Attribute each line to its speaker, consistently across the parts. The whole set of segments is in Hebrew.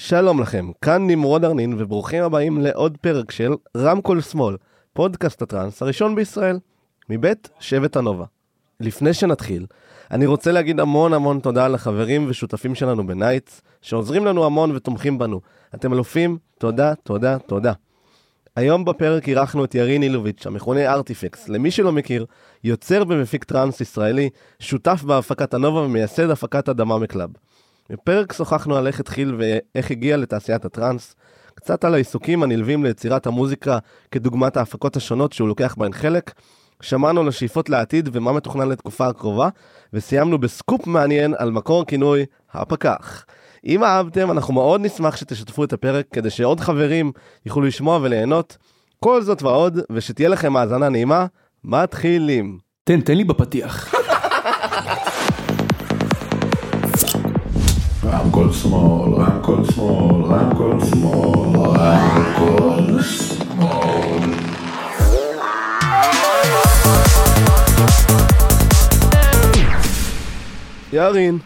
Speaker 1: שלום לכם, כאן נמרוד ארנין וברוכים הבאים לעוד פרק של רמקול שמאל, פודקאסט הטראנס הראשון בישראל, מבית שבט הנובה. לפני שנתחיל, אני רוצה להגיד המון המון תודה לחברים ושותפים שלנו בנייטס, שעוזרים לנו המון ותומכים בנו. אתם אלופים, תודה, תודה, תודה. היום בפרק אירחנו את ירין אילוביץ', המכונה Artifex. למי שלא מכיר, יוצר ומפיק טראנס ישראלי, שותף בהפקת הנובה ומייסד הפקת אדמה מקלאב. בפרק שוחחנו על איך התחיל ואיך הגיע לתעשיית הטראנס, קצת על העיסוקים הנלווים ליצירת המוזיקה כדוגמת ההפקות השונות שהוא לוקח בהן חלק, שמענו על השאיפות לעתיד ומה מתוכנן לתקופה הקרובה, וסיימנו בסקופ מעניין על מקור הכינוי הפקח. אם אהבתם, אנחנו מאוד נשמח שתשתפו את הפרק כדי שעוד חברים יוכלו לשמוע וליהנות. כל זאת ועוד, ושתהיה לכם האזנה נעימה, מתחילים.
Speaker 2: תן, תן לי בפתיח.
Speaker 3: רמקול שמאל, רמקול שמאל, רמקול שמאל, רמקול שמאל.
Speaker 1: ירין,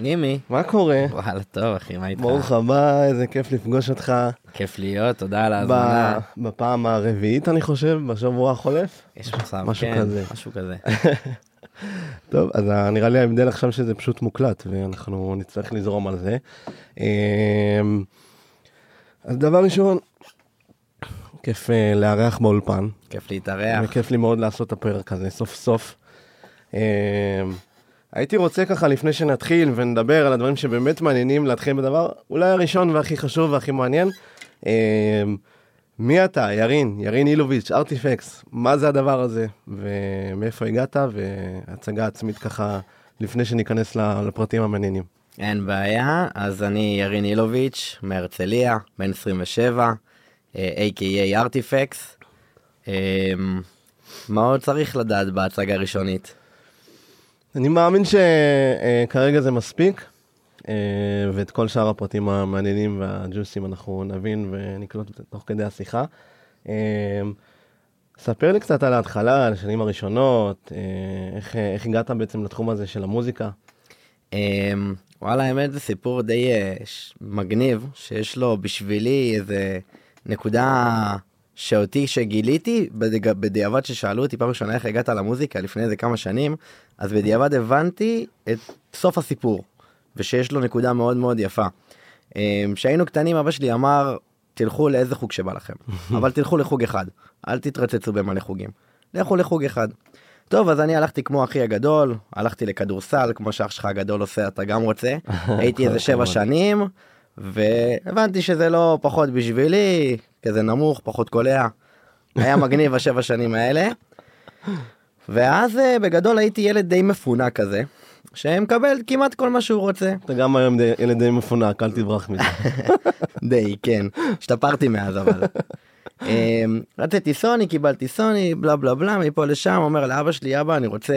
Speaker 4: נימי,
Speaker 1: מה קורה?
Speaker 4: וואלה טוב אחי, מה איתך?
Speaker 1: ברוך הבא, איזה כיף לפגוש אותך
Speaker 4: כיף להיות, תודה על ההזמנה.
Speaker 1: בפעם הרביעית, אני חושב, בשבוע החולף.
Speaker 4: יש מצב, כן. משהו כזה.
Speaker 1: טוב, אז נראה לי ההבדל עכשיו שזה פשוט מוקלט, ואנחנו נצטרך לזרום על זה. אמ, אז דבר ראשון, כיף אה, לארח באולפן,
Speaker 4: כיף להתארח.
Speaker 1: וכיף לי מאוד לעשות את הפרק הזה סוף סוף. אמ, הייתי רוצה ככה, לפני שנתחיל ונדבר על הדברים שבאמת מעניינים, להתחיל בדבר אולי הראשון והכי חשוב והכי מעניין. מי אתה? ירין, ירין אילוביץ', ארטיפקס, מה זה הדבר הזה, ומאיפה הגעת, והצגה עצמית ככה, לפני שניכנס לפרטים המעניינים.
Speaker 4: אין בעיה, אז אני ירין אילוביץ' מהרצליה, בן 27, אה, a.k.a ארטיפקס. אמ, מה עוד צריך לדעת בהצגה הראשונית?
Speaker 1: אני מאמין שכרגע זה מספיק, אה, ואת כל שאר הפרטים המעניינים והג'וסים אנחנו נבין ונקלוט תוך כדי השיחה. אה, ספר לי קצת על ההתחלה, על השנים הראשונות, אה, איך, איך הגעת בעצם לתחום הזה של המוזיקה.
Speaker 4: וואלה האמת זה סיפור די אה, מגניב שיש לו בשבילי איזה נקודה שאותי שגיליתי בדיעבד ששאלו אותי פעם ראשונה איך הגעת למוזיקה לפני איזה כמה שנים אז בדיעבד הבנתי את סוף הסיפור ושיש לו נקודה מאוד מאוד יפה. אמ, כשהיינו קטנים אבא שלי אמר תלכו לאיזה חוג שבא לכם אבל תלכו לחוג אחד אל תתרצצו במלא חוגים לכו לחוג אחד. טוב אז אני הלכתי כמו אחי הגדול הלכתי לכדורסל כמו שאח שלך הגדול עושה אתה גם רוצה הייתי איזה שבע שנים והבנתי שזה לא פחות בשבילי כזה נמוך פחות קולע. היה מגניב השבע שנים האלה. ואז אה, בגדול הייתי ילד די מפונק כזה שמקבל כמעט כל מה שהוא רוצה
Speaker 1: אתה גם היום ילד די מפונק, אל תברח מזה.
Speaker 4: די כן השתפרתי מאז אבל. אמ, רציתי סוני קיבלתי סוני בלה בלה בלה מפה לשם אומר לאבא שלי אבא אני רוצה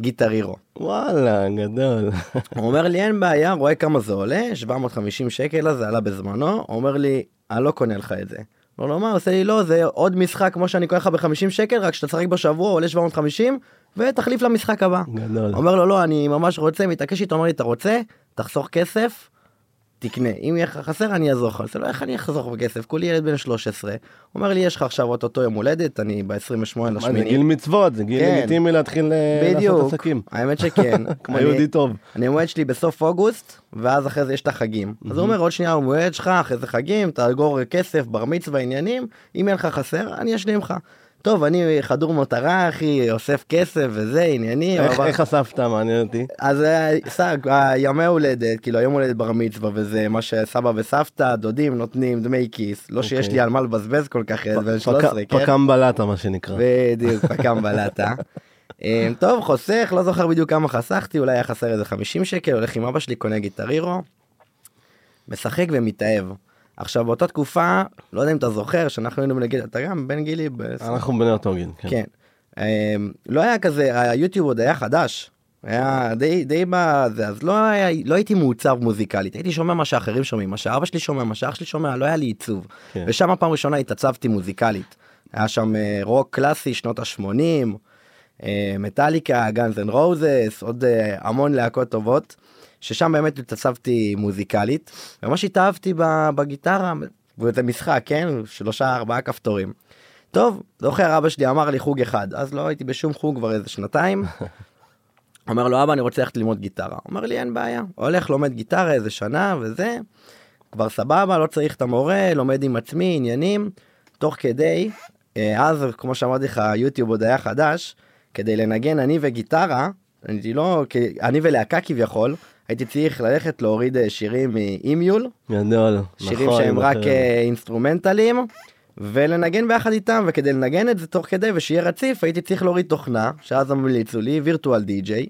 Speaker 4: גיטר הירו.
Speaker 1: וואלה, גדול.
Speaker 4: הוא אומר לי אין בעיה רואה כמה זה עולה 750 שקל אז זה עלה בזמנו הוא אומר לי אני לא קונה לך את זה. אומר לו מה עושה לי לא זה עוד משחק כמו שאני קונה לך ב-50 שקל רק שאתה תשחק בשבוע עולה 750 ותחליף למשחק הבא.
Speaker 1: גדול.
Speaker 4: אומר לו לא אני ממש רוצה מתעקש איתו אומר לי אתה רוצה תחסוך כסף תקנה אם יהיה לך חסר אני אעזור לך. זה לא איך אני אחסוך בכסף כולי ילד בן 13 הוא אומר לי יש לך עכשיו אוטוטו יום הולדת אני ב-28
Speaker 1: מה, זה
Speaker 4: לשמיני.
Speaker 1: גיל מצוות, זה גיל
Speaker 4: כן.
Speaker 1: לגיטימי להתחיל אה, לעשות
Speaker 4: בדיוק
Speaker 1: עסקים.
Speaker 4: האמת שכן
Speaker 1: כמו יהודי טוב.
Speaker 4: אני המועד שלי בסוף אוגוסט ואז אחרי זה יש את החגים אז הוא אומר עוד שנייה המועד שלך אחרי זה חגים תאגור כסף בר מצווה עניינים אם יהיה לך חסר אני אשלים לך. טוב אני חדור מטרה אחי אוסף כסף וזה עניינים
Speaker 1: איך
Speaker 4: אבל-
Speaker 1: איך אספת? מעניין אותי.
Speaker 4: אז אה, סע, אה, ימי הולדת כאילו יום הולדת בר מצווה וזה מה שסבא וסבתא דודים נותנים דמי כיס לא שיש
Speaker 1: אוקיי.
Speaker 4: לי על מה לבזבז כל כך ילד בן 13
Speaker 1: פק-
Speaker 4: כן.
Speaker 1: פקם בלטה, מה שנקרא.
Speaker 4: בדיוק, פקם בלטה. אה, טוב, חוסך, לא זוכר בדיוק כמה חסכתי, אולי היה חסר איזה 50 שקל, הולך עם אבא שלי, קונה גיטרירו, משחק ומתאהב. עכשיו באותה תקופה, לא יודע אם אתה זוכר, שאנחנו היינו בנגיד, אתה גם בן גילי,
Speaker 1: אנחנו בני אותו גיל, כן.
Speaker 4: כן. אה, לא היה כזה, היוטיוב עוד היה חדש. היה די די בזה אז לא היה לא הייתי מעוצב מוזיקלית הייתי שומע מה שאחרים שומעים מה שאבא שלי שומע מה שאח שלי שומע לא היה לי עיצוב
Speaker 1: כן.
Speaker 4: ושם הפעם ראשונה התעצבתי מוזיקלית היה שם אה, רוק קלאסי שנות ה-80 מטאליקה Guns N' Roses עוד אה, המון להקות טובות ששם באמת התעצבתי מוזיקלית, ממש התאהבתי בגיטרה, וזה משחק, כן? שלושה ארבעה כפתורים. טוב, זוכר אבא שלי אמר לי חוג אחד, אז לא הייתי בשום חוג כבר איזה שנתיים. אומר לו אבא אני רוצה ללכת ללמוד גיטרה. אומר לי אין בעיה, הולך לומד גיטרה איזה שנה וזה, כבר סבבה, לא צריך את המורה, לומד עם עצמי עניינים, תוך כדי, אה, אז כמו שאמרתי לך יוטיוב עוד היה חדש, כדי לנגן אני וגיטרה, אני לא, אני ולהקה כביכול, הייתי צריך ללכת להוריד אה, שירים מ eMule,
Speaker 1: גדול.
Speaker 4: שירים
Speaker 1: נכון,
Speaker 4: שהם
Speaker 1: אני
Speaker 4: רק. אה, אינסטרומנטליים ולנגן ביחד איתם וכדי לנגן את זה תוך כדי ושיהיה רציף הייתי צריך להוריד תוכנה שאז המליצו לי Virtual DJ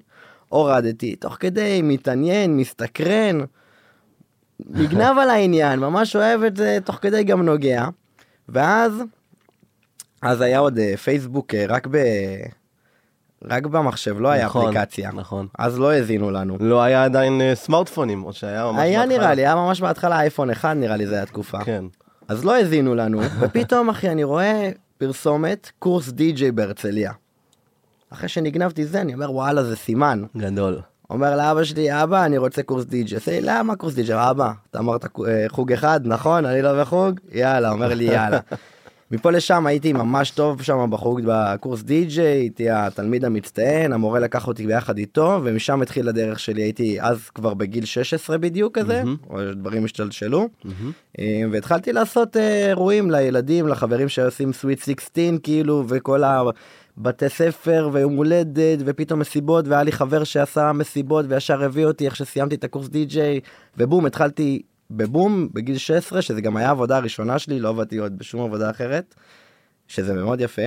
Speaker 4: הורדתי תוך כדי מתעניין מסתקרן נגנב על העניין ממש אוהב את זה תוך כדי גם נוגע ואז אז היה עוד אה, פייסבוק רק ב... רק במחשב לא היה
Speaker 1: נכון,
Speaker 4: אפליקציה
Speaker 1: נכון.
Speaker 4: אז לא האזינו לנו
Speaker 1: לא היה עדיין אה, סמארטפונים, או שהיה ממש
Speaker 4: היה
Speaker 1: בהתחלה.
Speaker 4: נראה לי היה ממש בהתחלה אייפון 1 נראה לי זה היה תקופה
Speaker 1: כן.
Speaker 4: אז לא האזינו לנו, ופתאום אחי אני רואה פרסומת, קורס די-ג'יי בהרצליה. אחרי שנגנבתי זה, אני אומר וואלה זה סימן.
Speaker 1: גדול.
Speaker 4: אומר לאבא שלי, אבא אני רוצה קורס די-ג'יי. עושה לי, למה קורס די-ג'יי? אבא, אתה אמרת אה, חוג אחד, נכון? אני לא בחוג? יאללה, אומר לי יאללה. מפה לשם הייתי ממש טוב שם בחוג בקורס די-ג'יי, הייתי התלמיד המצטיין, המורה לקח אותי ביחד איתו, ומשם התחיל הדרך שלי, הייתי אז כבר בגיל 16 בדיוק כזה, או דברים השתלשלו, אה, והתחלתי לעשות אה, אירועים לילדים, לחברים שעושים סוויט 16 כאילו, וכל הבתי ספר ויום הולדת, ופתאום מסיבות, והיה לי חבר שעשה מסיבות וישר הביא אותי איך שסיימתי את הקורס די-ג'יי, ובום, התחלתי בבום בגיל 16, שזה גם היה העבודה הראשונה שלי, לא עבדתי עוד בשום עבודה אחרת, שזה מאוד יפה.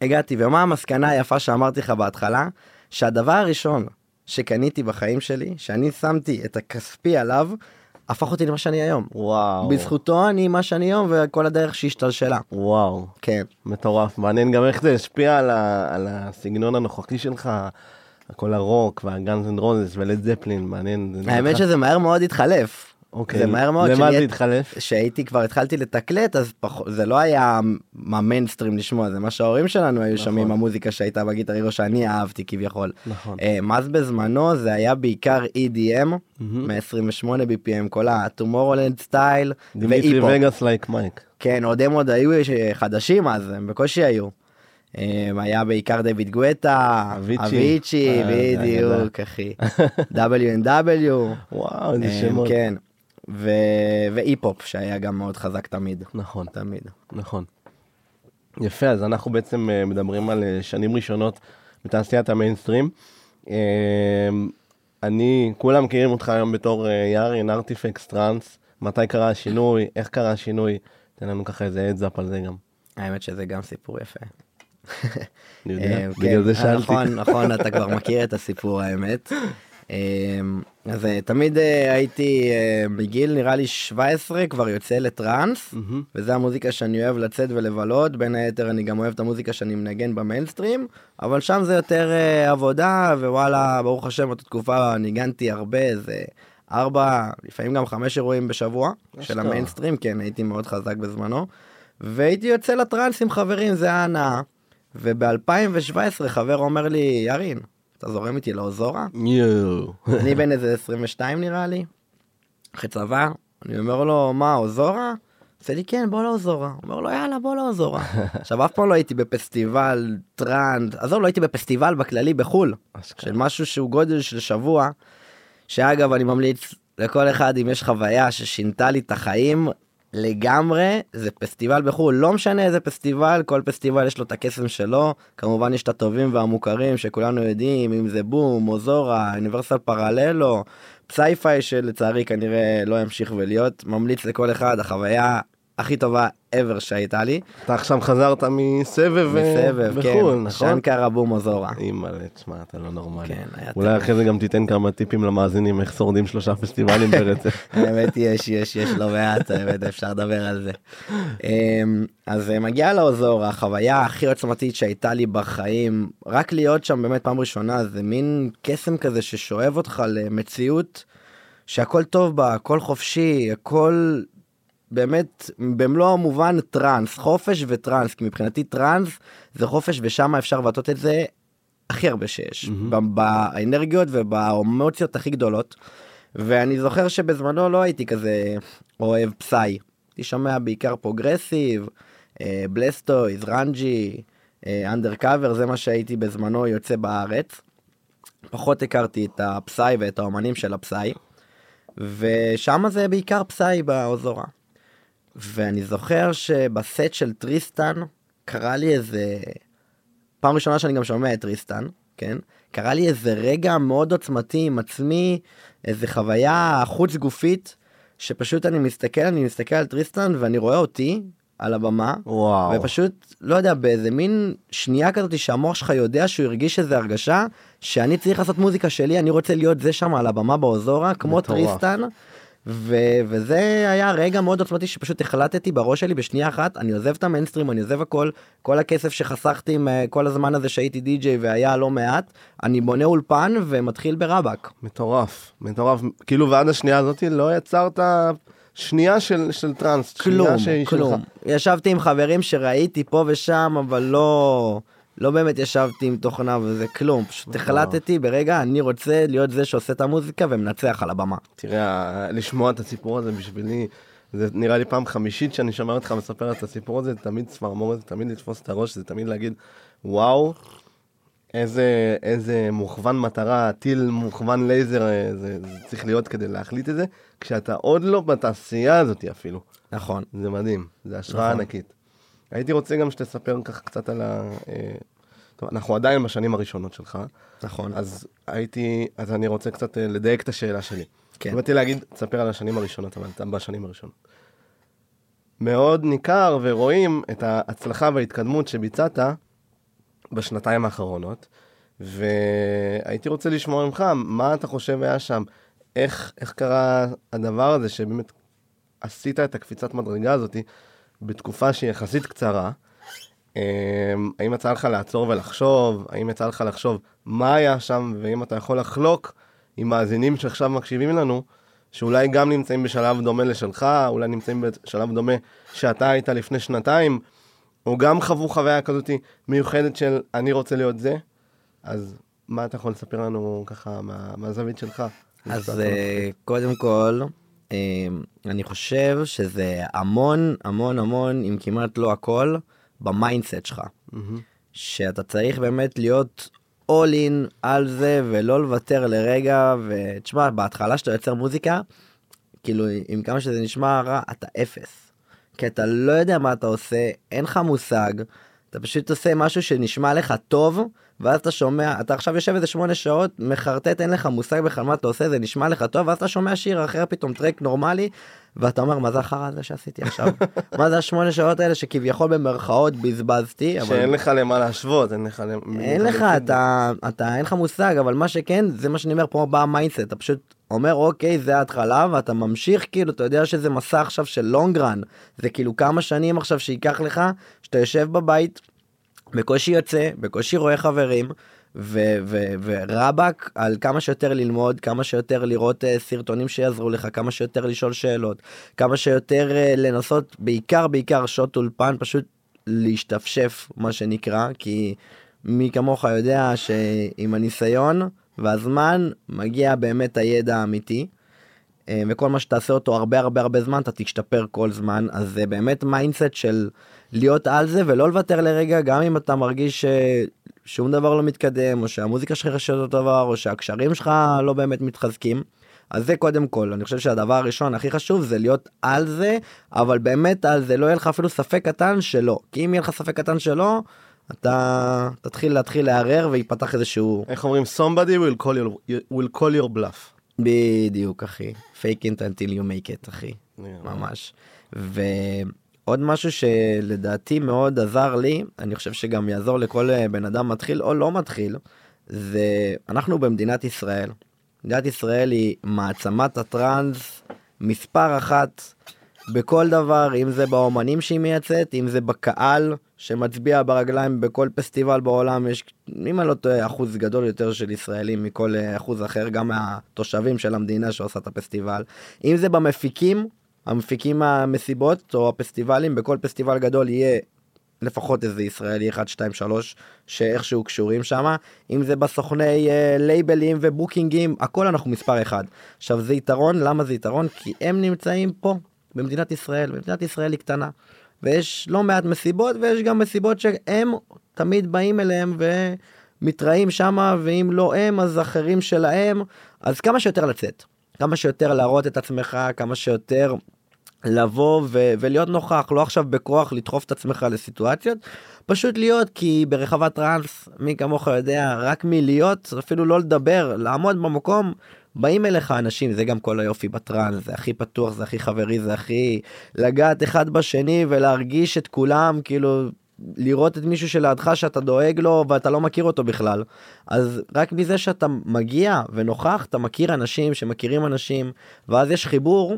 Speaker 4: הגעתי, ומה המסקנה היפה שאמרתי לך בהתחלה? שהדבר הראשון שקניתי בחיים שלי, שאני שמתי את הכספי עליו, הפך אותי למה שאני היום.
Speaker 1: וואו.
Speaker 4: בזכותו אני מה שאני היום וכל הדרך שהשתלשלה.
Speaker 1: וואו.
Speaker 4: כן.
Speaker 1: מטורף. מעניין גם איך זה השפיע על, ה, על הסגנון הנוכחי שלך, כל הרוק וה Guns N' Roses ו Led
Speaker 4: Zeppelin,
Speaker 1: מעניין. האמת
Speaker 4: שזה מהר מאוד התחלף.
Speaker 1: אוקיי.
Speaker 4: זה מהר מאוד.
Speaker 1: למה זה התחלף?
Speaker 4: שהייתי כבר התחלתי לתקלט אז פח... זה לא היה המיינסטרים לשמוע זה מה שההורים שלנו היו
Speaker 1: נכון.
Speaker 4: שומעים המוזיקה שהייתה ב Guitar Hero שאני אהבתי כביכול.
Speaker 1: נכון.
Speaker 4: אה, אז בזמנו זה היה בעיקר EDM, 128 BPM, כל ה-Tomorrowland
Speaker 1: style
Speaker 4: Dimitri
Speaker 1: Vegas & Like Mike.
Speaker 4: כן, עוד הם עוד היו ש- חדשים אז, הם בקושי היו. אה, היה בעיקר דויד גואטה,
Speaker 1: אביצ'י. אה,
Speaker 4: בדיוק, אחי. W&W.
Speaker 1: וואו, איזה
Speaker 4: אה,
Speaker 1: שמות.
Speaker 4: כן. ואי-פופ שהיה גם מאוד חזק תמיד.
Speaker 1: נכון.
Speaker 4: תמיד.
Speaker 1: נכון. יפה, אז אנחנו בעצם מדברים על שנים ראשונות בתעשיית המיינסטרים. אני, כולם מכירים אותך היום בתור יארין, ארטיפקס טראנס. מתי קרה השינוי, איך קרה השינוי, תן לנו ככה איזה אדזאפ על זה גם.
Speaker 4: האמת שזה גם סיפור יפה.
Speaker 1: אני יודע,
Speaker 4: אה,
Speaker 1: בגלל
Speaker 4: כן,
Speaker 1: זה שאלתי.
Speaker 4: נכון, נכון, אתה כבר מכיר את הסיפור האמת. אה, אז אה, תמיד אה, הייתי אה, בגיל נראה לי 17 כבר יוצא לטראנס,
Speaker 1: מהמם.
Speaker 4: וזה המוזיקה שאני אוהב לצאת ולבלות, בין היתר אני גם אוהב את המוזיקה שאני מנגן במיינסטרים, אבל שם זה יותר אה, עבודה, ווואלה, ברוך השם, אותה תקופה ניגנתי הרבה, זה ארבע, לפעמים גם חמש אירועים בשבוע של. המיינסטרים, כן, הייתי מאוד חזק בזמנו, והייתי יוצא לטראנס עם חברים, זה היה הנאה. וב-2017 חבר אומר לי, ירין, אתה זורם איתי לאוזורה? אני בן איזה 22 נראה לי, אחרי צבא, אני אומר לו, מה, אוזורה? עושה לי, כן, בוא לאוזורה. אומר לו, יאללה, בוא לאוזורה. עכשיו, אף פעם לא הייתי בפסטיבל טראנס, עזוב, לא הייתי בפסטיבל בכללי בחו"ל. של משהו שהוא גודל של שבוע, שאגב, אני ממליץ לכל אחד, אם יש חוויה ששינתה לי את החיים, לגמרי, זה פסטיבל בחו"ל, לא משנה איזה פסטיבל, כל פסטיבל יש לו את הקסם שלו, כמובן יש את הטובים והמוכרים שכולנו יודעים, אם זה בום, אוזורה, אוניברסל פרללו, פסייפיי שלצערי כנראה לא ימשיך ולהיות, ממליץ לכל אחד, החוויה הכי טובה ever שהייתה לי,
Speaker 1: אתה עכשיו חזרת מסבב אה,
Speaker 4: בסבב, כן,
Speaker 1: בחו"ל, נכון?
Speaker 4: שנקרה בום אוזורה.
Speaker 1: אימא'לה, תשמע, אתה לא נורמלי.
Speaker 4: כן, היה
Speaker 1: אולי. אחרי זה גם תיתן כמה טיפים למאזינים איך שורדים שלושה פסטיבלים ברצף.
Speaker 4: האמת יש יש יש לא מעט האמת אפשר לדבר על זה. אמ, אז אה, מגיע לאוזור החוויה הכי עוצמתית שהייתה לי בחיים רק להיות שם באמת פעם ראשונה זה מין קסם כזה ששואב אותך למציאות שהכל טוב בה הכל חופשי הכל באמת במלוא המובן טראנס חופש וטראנס כי מבחינתי טראנס זה חופש ושם אפשר לבטא את זה הכי הרבה שיש. ב- באנרגיות ובאמוציות הכי גדולות. ואני זוכר שבזמנו לא הייתי כזה אוהב psy. הייתי שומע בעיקר progressive, אה, Blastoyz, Ranji, Undercover, זה מה שהייתי בזמנו יוצא בארץ. פחות הכרתי את ה psy ואת האומנים של ה psy. ושם זה בעיקר psy באוזורה. ואני זוכר שבסט של טריסטן קרה לי איזה... פעם ראשונה שאני גם שומע את טריסטן, כן? קרה לי איזה רגע מאוד עוצמתי עם עצמי, איזה חוויה חוץ גופית, שפשוט אני מסתכל, אני מסתכל על טריסטן ואני רואה אותי על הבמה,
Speaker 1: וואו.
Speaker 4: ופשוט, לא יודע, באיזה מין שנייה כזאת שהמוח שלך יודע שהוא הרגיש איזה הרגשה שאני צריך לעשות מוזיקה שלי, אני רוצה להיות זה שם על הבמה באוזורה, כמו
Speaker 1: מטורף.
Speaker 4: טריסטן. ו- וזה היה רגע מאוד עוצמתי שפשוט החלטתי בראש שלי בשנייה אחת, אני עוזב את המיינסטרים, אני עוזב הכל, כל הכסף שחסכתי עם אה, כל הזמן הזה שהייתי די-ג'יי והיה לא מעט, אני בונה אולפן ומתחיל ברבאק.
Speaker 1: מטורף, מטורף. כאילו ועד השנייה הזאתי לא יצרת שנייה של, של טראנס.
Speaker 4: כלום,
Speaker 1: שנייה שהיא
Speaker 4: כלום.
Speaker 1: שלך.
Speaker 4: ישבתי עם חברים שראיתי פה ושם, אבל לא, לא באמת ישבתי עם תוכנה וזה כלום. פשוט החלטתי ברגע, אני רוצה להיות זה שעושה את המוזיקה ומנצח על הבמה.
Speaker 1: תראה, לשמוע את הסיפור הזה בשבילי, זה נראה לי פעם חמישית שאני שומע אותך מספר את הסיפור הזה, זה תמיד צמרמורת, זה תמיד לתפוס את הראש, זה תמיד להגיד, וואו, איזה, איזה מוכוון מטרה, טיל מוכוון לייזר, אה, זה, זה צריך להיות כדי להחליט את זה, כשאתה עוד לא בתעשייה הזאת אפילו.
Speaker 4: נכון.
Speaker 1: זה מדהים, זה השראה
Speaker 4: נכון.
Speaker 1: ענקית. הייתי רוצה גם שתספר ככה קצת על ה... אה, טוב, אנחנו עדיין בשנים הראשונות שלך,
Speaker 4: נכון.
Speaker 1: אז הייתי, אז אני רוצה קצת אה, לדייק את השאלה שלי.
Speaker 4: כן.
Speaker 1: באתי להגיד, תספר על השנים הראשונות, אבל אתה בשנים הראשונות. מאוד ניכר ורואים את ההצלחה וההתקדמות שביצעת בשנתיים האחרונות, והייתי רוצה לשמוע ממך, מה אתה חושב היה שם? איך, איך קרה הדבר הזה שבאמת עשית את הקפיצת מדרגה הזאת בתקופה שהיא יחסית קצרה? אמ, האם יצא לך לעצור ולחשוב? האם יצא לך לחשוב מה היה שם? ואם אתה יכול לחלוק עם מאזינים שעכשיו מקשיבים לנו, שאולי גם נמצאים בשלב דומה לשלך, אולי נמצאים בשלב דומה שאתה היית לפני שנתיים, או גם חוו חוויה כזאת מיוחדת של אני רוצה להיות זה, אז מה אתה יכול לספר לנו ככה מה, מהזווית שלך?
Speaker 4: אז אה, קודם כל, אני חושב שזה המון המון המון, אם כמעט לא הכל, ב mindset
Speaker 1: שלך.
Speaker 4: שאתה צריך באמת להיות all in על זה ולא לוותר לרגע ותשמע בהתחלה שאתה יוצר מוזיקה כאילו עם כמה שזה נשמע רע אתה אפס. כי אתה לא יודע מה אתה עושה אין לך מושג אתה פשוט עושה משהו שנשמע לך טוב ואז אתה שומע אתה עכשיו יושב איזה שמונה שעות מחרטט אין לך מושג בכלל מה אתה עושה זה נשמע לך טוב ואז אתה שומע שיר אחר פתאום טרק נורמלי ואתה אומר מה זה החרא הזה שעשיתי עכשיו? מה זה השמונה שעות האלה שכביכול במרכאות בזבזתי? אבל
Speaker 1: שאין לך למה להשוות, אין לך... למ-
Speaker 4: אין לך, אתה, אתה, אין לך מושג, אבל מה שכן, זה מה שאני אומר, פה בא ה mindset, אתה פשוט אומר, אוקיי, זה ההתחלה, ואתה ממשיך, כאילו, אתה יודע שזה מסע עכשיו של long run, זה כאילו כמה שנים עכשיו שייקח לך, שאתה יושב בבית, בקושי יוצא, בקושי רואה חברים, ורבאק על כמה שיותר ללמוד, כמה שיותר לראות אה, סרטונים שיעזרו לך, כמה שיותר לשאול שאלות, כמה שיותר אה, לנסות, בעיקר בעיקר שעות אולפן, פשוט להשתפשף מה שנקרא, כי מי כמוך יודע שעם הניסיון והזמן מגיע באמת הידע האמיתי. אה, וכל מה שתעשה אותו הרבה הרבה הרבה זמן אתה תשתפר כל זמן אז זה באמת mindset של להיות על זה ולא לוותר לרגע גם אם אתה מרגיש ששום דבר לא מתקדם או שהמוזיקה שלך יש אותו דבר או שהקשרים שלך לא באמת מתחזקים. אז זה קודם כל אני חושב שהדבר הראשון הכי חשוב זה להיות על זה אבל באמת על זה לא יהיה לך אפילו ספק קטן שלא כי אם יהיה לך ספק קטן שלא אתה תתחיל להתחיל לערער ויפתח איזשהו
Speaker 1: איך אומרים? somebody will call your, will call your bluff.
Speaker 4: בדיוק אחי fake it until you make it אחי ממש. ועוד משהו שלדעתי מאוד עזר לי אני חושב שגם יעזור לכל אה, בן אדם מתחיל או לא מתחיל זה אנחנו במדינת ישראל. מדינת ישראל היא מעצמת הטראנס מספר אחת בכל דבר אם זה באומנים שהיא מייצאת אם זה בקהל שמצביע ברגליים בכל פסטיבל בעולם יש אם אני לא טועה אחוז גדול יותר של ישראלים מכל אה, אחוז אחר גם מהתושבים של המדינה שעושה את הפסטיבל אם זה במפיקים המפיקים המסיבות או הפסטיבלים בכל פסטיבל גדול יהיה לפחות איזה ישראלי 1, 2, 3 שאיכשהו קשורים שם, אם זה בסוכני אה, לייבלים ובוקינגים, הכל אנחנו מספר אחד. עכשיו זה יתרון, למה זה יתרון? כי הם נמצאים פה, במדינת ישראל, ומדינת ישראל היא קטנה. ויש לא מעט מסיבות, ויש גם מסיבות שהם תמיד באים אליהם ומתראים שמה, ואם לא הם, אז אחרים שלהם, אז כמה שיותר לצאת. כמה שיותר להראות את עצמך, כמה שיותר לבוא ו- ולהיות נוכח, לא עכשיו בכוח לדחוף את עצמך לסיטואציות, פשוט להיות, כי ברחבת טראנס, מי כמוך יודע, רק מלהיות, אפילו לא לדבר, לעמוד במקום, באים אליך אנשים, זה גם כל היופי בטראנס, זה הכי פתוח, זה הכי חברי, זה הכי לגעת אחד בשני ולהרגיש את כולם, כאילו, לראות את מישהו שלידך שאתה דואג לו ואתה לא מכיר אותו בכלל. אז רק מזה שאתה מגיע ונוכח, אתה מכיר אנשים שמכירים אנשים, ואז יש חיבור,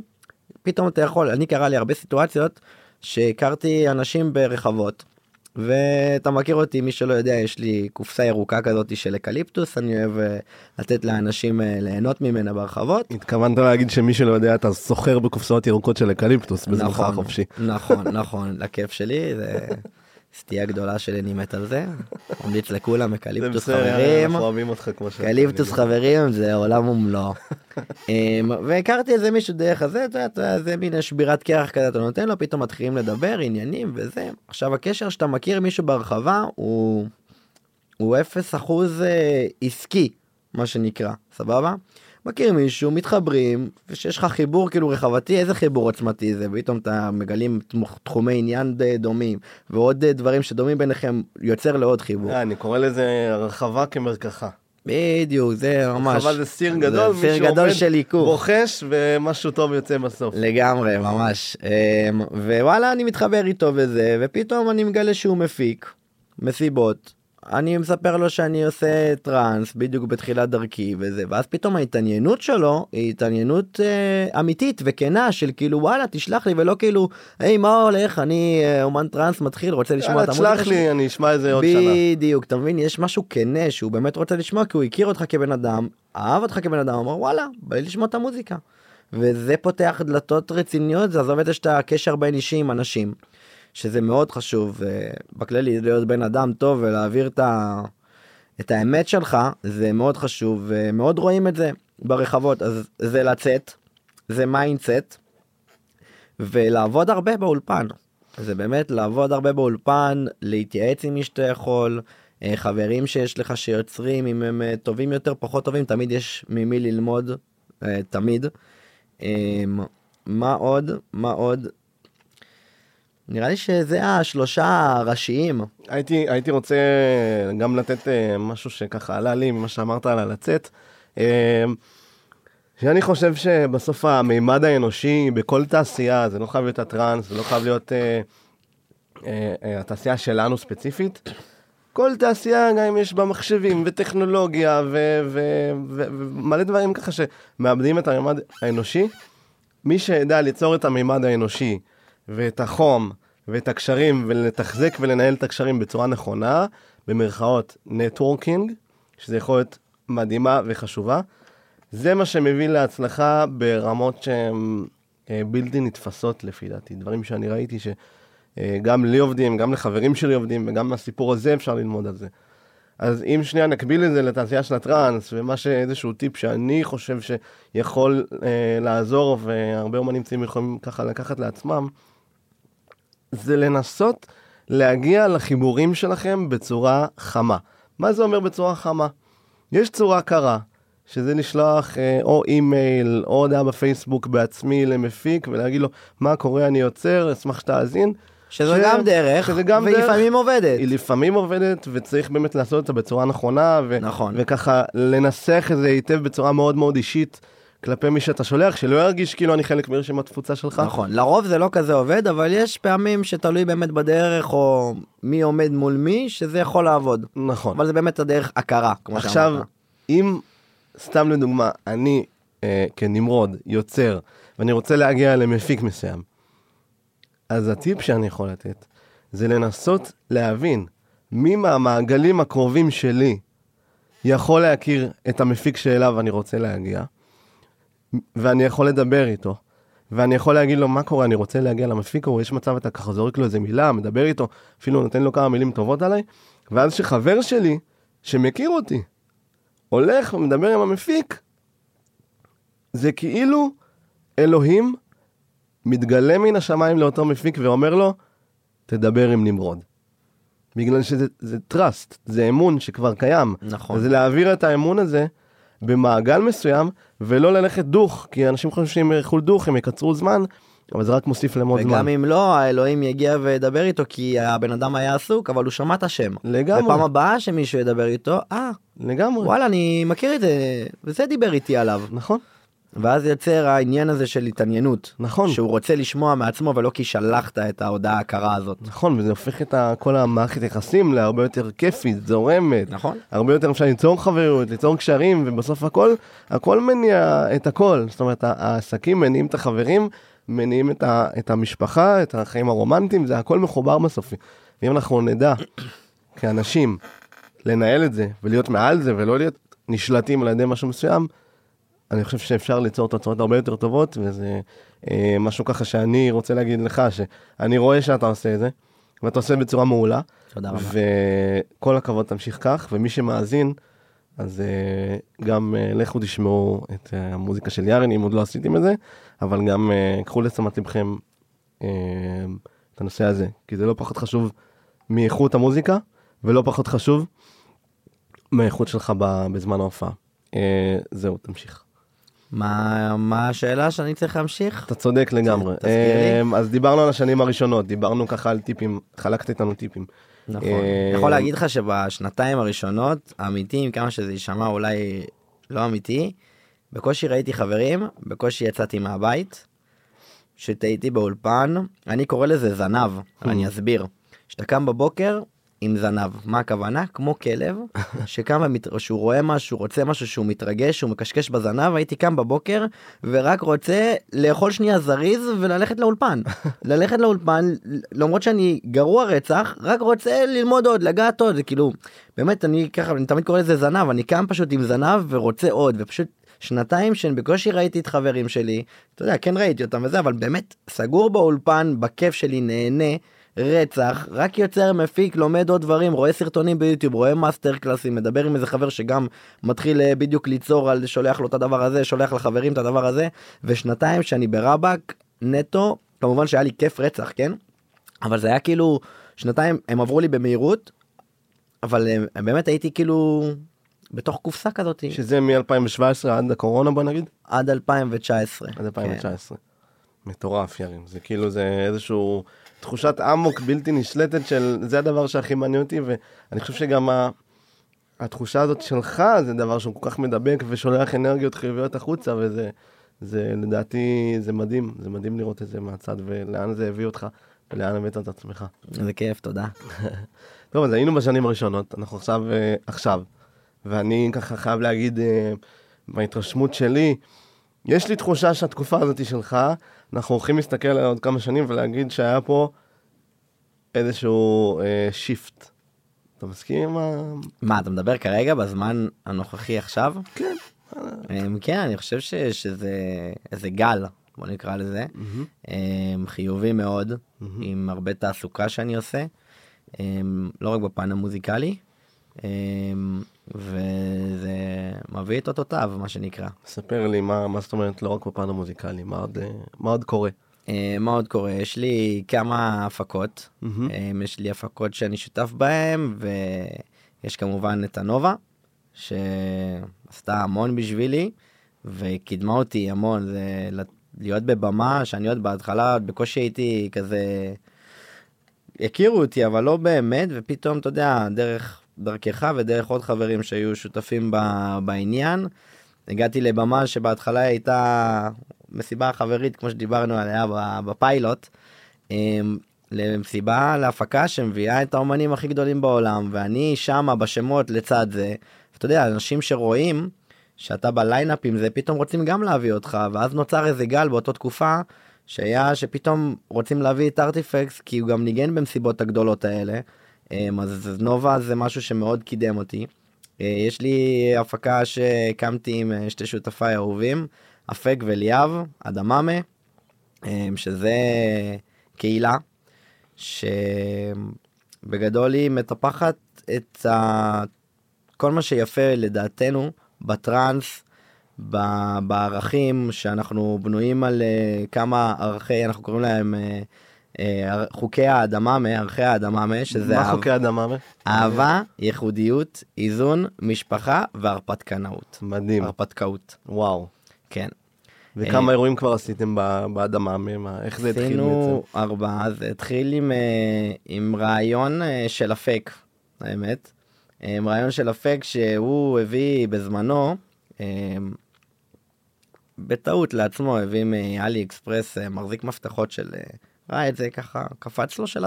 Speaker 4: פתאום אתה יכול, אני קרה לי הרבה סיטואציות שהכרתי אנשים ברחבות. ואתה מכיר אותי מי שלא יודע יש לי קופסה ירוקה כזאת של אקליפטוס אני אוהב אה, לתת לאנשים אה, ליהנות ממנה ברחבות.
Speaker 1: התכוונת להגיד שמי שלא יודע אתה סוחר בקופסאות ירוקות של אקליפטוס בזמנך
Speaker 4: נכון,
Speaker 1: החופשי.
Speaker 4: נכון נכון לכיף שלי זה סטייה גדולה שלי אני מת על זה. ממליץ לכולם אקליפטוס חברים.
Speaker 1: אנחנו אוהבים אותך כמו ש...
Speaker 4: אקליפטוס חברים זה עולם ומלואו. אמ, והכרתי איזה מישהו דרך הזה, אתה יודע, זה מין שבירת קרח כזה אתה נותן לו, פתאום מתחילים לדבר עניינים וזה. עכשיו הקשר שאתה מכיר מישהו ברחבה הוא הוא אפס אחוז אה, עסקי, מה שנקרא, סבבה? מכיר מישהו, מתחברים, ושיש לך חיבור כאילו רחבתי, איזה חיבור עוצמתי זה, ופתאום אתה מגלים תחומי עניין דומים, ועוד אה, דברים שדומים ביניכם, יוצר לעוד חיבור.
Speaker 1: אה, אני קורא לזה הרחבה כמרקחה.
Speaker 4: בדיוק, זה ממש.
Speaker 1: הרחבה זה סיר גדול,
Speaker 4: זה סיר גדול של עיכוב.
Speaker 1: בוחש ומשהו טוב יוצא בסוף.
Speaker 4: לגמרי, ממש. אמ, ווואלה, אני מתחבר איתו וזה, ופתאום אני מגלה שהוא מפיק מסיבות. אני מספר לו שאני עושה טראנס בדיוק בתחילת דרכי וזה, ואז פתאום ההתעניינות שלו היא התעניינות אה, אמיתית וכנה של כאילו וואלה תשלח לי ולא כאילו היי מה הולך אני אה, אומן טראנס מתחיל רוצה לשמוע את המוזיקה
Speaker 1: תשלח. לי, אני אשמע את זה עוד שנה.
Speaker 4: בדיוק, אתה מבין? יש משהו כנה שהוא באמת רוצה לשמוע כי הוא הכיר אותך כבן אדם, אהב אותך כבן אדם, אמר וואלה, בא לי לשמוע את המוזיקה. וזה פותח דלתות רציניות, זה עזוב את זה שאתה קשר בין אישי עם אנשים, שזה מאוד חשוב, אה, בכללי להיות בן אדם טוב ולהעביר את, ה... את האמת שלך, זה מאוד חשוב, ומאוד רואים את זה ברחבות, אז זה לצאת, זה mindset, ולעבוד הרבה באולפן. זה באמת לעבוד הרבה באולפן, להתייעץ עם מי שאתה יכול, אה, חברים שיש לך שיוצרים, אם הם אה, טובים יותר, פחות טובים, תמיד יש ממי ללמוד, אה, תמיד. אה, מה עוד? מה עוד? נראה לי שזה השלושה הראשיים.
Speaker 1: הייתי, הייתי רוצה גם לתת אה, משהו שככה עלה לי ממה שאמרת על הלצאת. אה, שאני חושב שבסוף המימד האנושי בכל תעשייה, זה לא חייב להיות הטראנס, זה לא חייב להיות אה, אה, אה, התעשייה שלנו ספציפית. כל תעשייה, גם אם יש בה מחשבים וטכנולוגיה ומלא דברים ככה שמאבדים את המימד האנושי, מי שידע ליצור את המימד האנושי ואת החום ואת הקשרים ולתחזק ולנהל את הקשרים בצורה נכונה, במרכאות נטוורקינג, שזה יכול להיות מדהימה וחשובה, זה מה שמביא להצלחה ברמות שהן אה, בלתי נתפסות לפי דעתי. דברים שאני ראיתי שגם לי עובדים, גם לחברים שלי עובדים, וגם מהסיפור הזה אפשר ללמוד על זה. אז אם שנייה נקביל את זה לתעשייה של הטראנס, ומה שאיזשהו טיפ שאני חושב שיכול אה, לעזור, והרבה אומנים צעירים יכולים ככה לקחת לעצמם, זה לנסות להגיע לחיבורים שלכם בצורה חמה. מה זה אומר בצורה חמה? יש צורה קרה, שזה לשלוח אה, או אימייל או הודעה בפייסבוק בעצמי למפיק ולהגיד לו מה קורה אני יוצר אשמח שתאזין.
Speaker 4: שזו
Speaker 1: ש-
Speaker 4: גם דרך,
Speaker 1: שזה גם
Speaker 4: ולפעמים עובדת.
Speaker 1: היא לפעמים עובדת וצריך באמת לעשות אותה בצורה נכונה ו-
Speaker 4: נכון.
Speaker 1: וככה לנסח את זה היטב בצורה מאוד מאוד אישית כלפי מי שאתה שולח שלא ירגיש כאילו אני חלק מרשימת תפוצה שלך.
Speaker 4: נכון, לרוב זה לא כזה עובד, אבל יש פעמים שתלוי באמת בדרך, או מי עומד מול מי, שזה יכול לעבוד.
Speaker 1: נכון.
Speaker 4: אבל זה באמת הדרך הכרה, כמו
Speaker 1: עכשיו
Speaker 4: שאמרת.
Speaker 1: אם סתם לדוגמה אני אה, כנמרוד יוצר ואני רוצה להגיע למפיק מסוים אז הטיפ שאני יכול לתת זה לנסות להבין מי מהמעגלים הקרובים שלי יכול להכיר את המפיק שאליו אני רוצה להגיע, ואני יכול לדבר איתו, ואני יכול להגיד לו, מה קורה, אני רוצה להגיע למפיק, או יש מצב אתה ככה זורק לו איזה מילה, מדבר איתו, אפילו נותן לו כמה מילים טובות עליי, ואז שחבר שלי, שמכיר אותי, הולך ומדבר עם המפיק, זה כאילו אלוהים מתגלה מן השמיים לאותו מפיק ואומר לו, תדבר עם נמרוד. בגלל שזה זה trust, זה אמון שכבר קיים.
Speaker 4: נכון.
Speaker 1: אז להעביר את האמון הזה במעגל מסוים, ולא ללכת דוך, כי אנשים חושבים שאם ילכו דוך הם יקצרו זמן, אבל זה רק מוסיף להם עוד זמן.
Speaker 4: וגם אם לא, האלוהים יגיע וידבר איתו, כי הבן אדם היה עסוק, אבל הוא שמע את השם.
Speaker 1: לגמרי,
Speaker 4: בפעם הבאה שמישהו ידבר איתו, אה,
Speaker 1: לגמרי,
Speaker 4: וואלה, אני מכיר את זה, וזה דיבר איתי עליו.
Speaker 1: נכון,
Speaker 4: ואז יוצר העניין הזה של התעניינות.
Speaker 1: נכון.
Speaker 4: שהוא רוצה לשמוע מעצמו ולא כי שלחת את ההודעה הקרה הזאת.
Speaker 1: נכון, וזה הופך את ה- כל המערכת יחסים להרבה יותר כיפית, זורמת,
Speaker 4: נכון?
Speaker 1: הרבה יותר אפשר ליצור חברות, ליצור קשרים, ובסוף הכל, הכל מניע את הכל. זאת אומרת, העסקים מניעים את החברים, מניעים את, ה, את המשפחה, את החיים הרומנטיים, זה הכל מחובר בסופי. ואם אנחנו נדע, כאנשים, לנהל את זה, ולהיות מעל זה, ולא להיות נשלטים על ידי משהו מסוים, אני חושב שאפשר ליצור תוצאות הרבה יותר טובות, וזה אה, משהו ככה שאני רוצה להגיד לך, שאני רואה שאתה עושה את זה, ואתה עושה בצורה מעולה.
Speaker 4: תודה רבה.
Speaker 1: וכל הכבוד, תמשיך כך, ומי שמאזין, אז uh, גם uh, לכו תשמעו את uh, המוזיקה של יארן, אם עוד לא עשיתם את זה, אבל גם uh, קחו לתשומת לבכם uh, את הנושא הזה, כי זה לא פחות חשוב מאיכות המוזיקה, ולא פחות חשוב מהאיכות שלך בזמן ההופעה. Uh, זהו, תמשיך.
Speaker 4: מה, מה השאלה שאני צריך להמשיך?
Speaker 1: אתה צודק לגמרי.
Speaker 4: תזכיר לי.
Speaker 1: Um, אז דיברנו על השנים הראשונות, דיברנו ככה על טיפים, חלקת איתנו טיפים.
Speaker 4: נכון. אני יכול להגיד לך שבשנתיים הראשונות, האמיתיים, כמה שזה יישמע אולי לא אמיתי, בקושי ראיתי חברים, בקושי יצאתי מהבית, כשהייתי באולפן, אני קורא לזה זנב, אני אסביר. כשאתה קם בבוקר עם זנב, מה הכוונה? כמו כלב, שקם, ומת- שהוא רואה משהו, רוצה משהו שהוא מתרגש, שהוא מקשקש בזנב, הייתי קם בבוקר ורק רוצה לאכול שנייה זריז וללכת לאולפן. ללכת לאולפן, למרות שאני גרוע רצח, רק רוצה ללמוד עוד, לגעת עוד, זה כאילו, באמת, אני ככה, אני תמיד קורא לזה זנב, אני קם פשוט עם זנב ורוצה עוד, ופשוט שנתיים שאני בקושי ראיתי את חברים שלי, אתה יודע, כן ראיתי אותם וזה, אבל באמת, סגור באולפן, בכיף שלי, נהנה. רצח, רק יוצר, מפיק, לומד עוד דברים, רואה סרטונים ביוטיוב, רואה master class ים, מדבר עם איזה חבר שגם מתחיל אה, בדיוק ליצור על שולח לו את הדבר הזה, שולח לחברים את הדבר הזה, ושנתיים שאני ברבאק נטו, כמובן שהיה לי כיף רצח, כן? אבל זה היה כאילו, שנתיים הם עברו לי במהירות, אבל הם, הם באמת הייתי כאילו בתוך קופסה כזאת
Speaker 1: שזה מ-2017 עד הקורונה בוא נגיד?
Speaker 4: עד 2019.
Speaker 1: עד 2019. מטורף ירים, זה כאילו זה איזשהו תחושת אמוק בלתי נשלטת של זה הדבר שהכי מעניין אותי ואני חושב שגם ה... התחושה הזאת שלך זה דבר שהוא כל כך מדבק ושולח אנרגיות חיוביות החוצה וזה זה לדעתי זה מדהים זה מדהים לראות את זה מהצד ולאן זה הביא אותך ולאן הבאת את עצמך.
Speaker 4: זה כיף, תודה.
Speaker 1: טוב אז היינו בשנים הראשונות אנחנו עכשיו אה, עכשיו ואני ככה חייב להגיד אה, בהתרשמות שלי יש לי תחושה שהתקופה הזאת היא שלך אנחנו הולכים להסתכל עליה עוד כמה שנים ולהגיד שהיה פה איזשהו אה, שיפט. אתה מסכים עם ה...
Speaker 4: מה, אתה מדבר כרגע בזמן הנוכחי עכשיו?
Speaker 1: כן.
Speaker 4: אמ, כן, אני חושב ש, שזה איזה גל, בוא נקרא לזה, אמ, חיובי מאוד, עם הרבה תעסוקה שאני עושה, אמ, לא רק בפן המוזיקלי, אמ, וזה מביא את אותותיו, מה שנקרא.
Speaker 1: ספר לי מה, מה זאת אומרת לא רק בפן המוזיקלי, מה עוד, מה עוד קורה.
Speaker 4: אה, מה עוד קורה? יש לי כמה הפקות, אה, יש לי הפקות שאני שותף בהן, ויש כמובן את הנובה, שעשתה המון בשבילי, וקידמה אותי המון, זה להיות בבמה, שאני עוד בהתחלה עוד בקושי הייתי כזה, הכירו אותי, אבל לא באמת, ופתאום, אתה יודע, דרך דרכך ודרך עוד חברים שהיו שותפים ב- בעניין, הגעתי לבמה שבהתחלה הייתה מסיבה חברית, כמו שדיברנו עליה בפיילוט, אמ, למסיבה להפקה שמביאה את האומנים הכי גדולים בעולם, ואני שמה בשמות לצד זה. אתה יודע, אנשים שרואים שאתה בליינאפ עם זה, פתאום רוצים גם להביא אותך, ואז נוצר איזה גל באותה תקופה, שהיה שפתאום רוצים להביא את ארטיפקס, כי הוא גם ניגן במסיבות הגדולות האלה. אמ, אז נובה זה משהו שמאוד קידם אותי. אה, יש לי הפקה שהקמתי עם אה, שתי שותפיי אהובים, אפק וליאב, אדממה. אמ, שזה קהילה שבגדול היא מטפחת את ה... כל מה שיפה לדעתנו בטראנס, בערכים שאנחנו בנויים על אה, כמה ערכי, אנחנו קוראים להם חוקי האדמה, ערכי האדמה, שזה
Speaker 1: מה חוקי אדמה?
Speaker 4: אהבה, ייחודיות, איזון, משפחה והרפתקנאות.
Speaker 1: מדהים,
Speaker 4: הרפתקאות,
Speaker 1: וואו.
Speaker 4: כן.
Speaker 1: וכמה אירועים כבר עשיתם באדמה? מה- איך זה התחיל בעצם?
Speaker 4: עשינו ארבעה, זה התחיל עם, אה, עם רעיון אה, של הפק, האמת. אה, עם רעיון של הפק שהוא הביא בזמנו, אה, בטעות לעצמו, הביא מאלי אקספרס אה, מחזיק מפתחות של... אה, ראה את זה ככה, קפץ לו של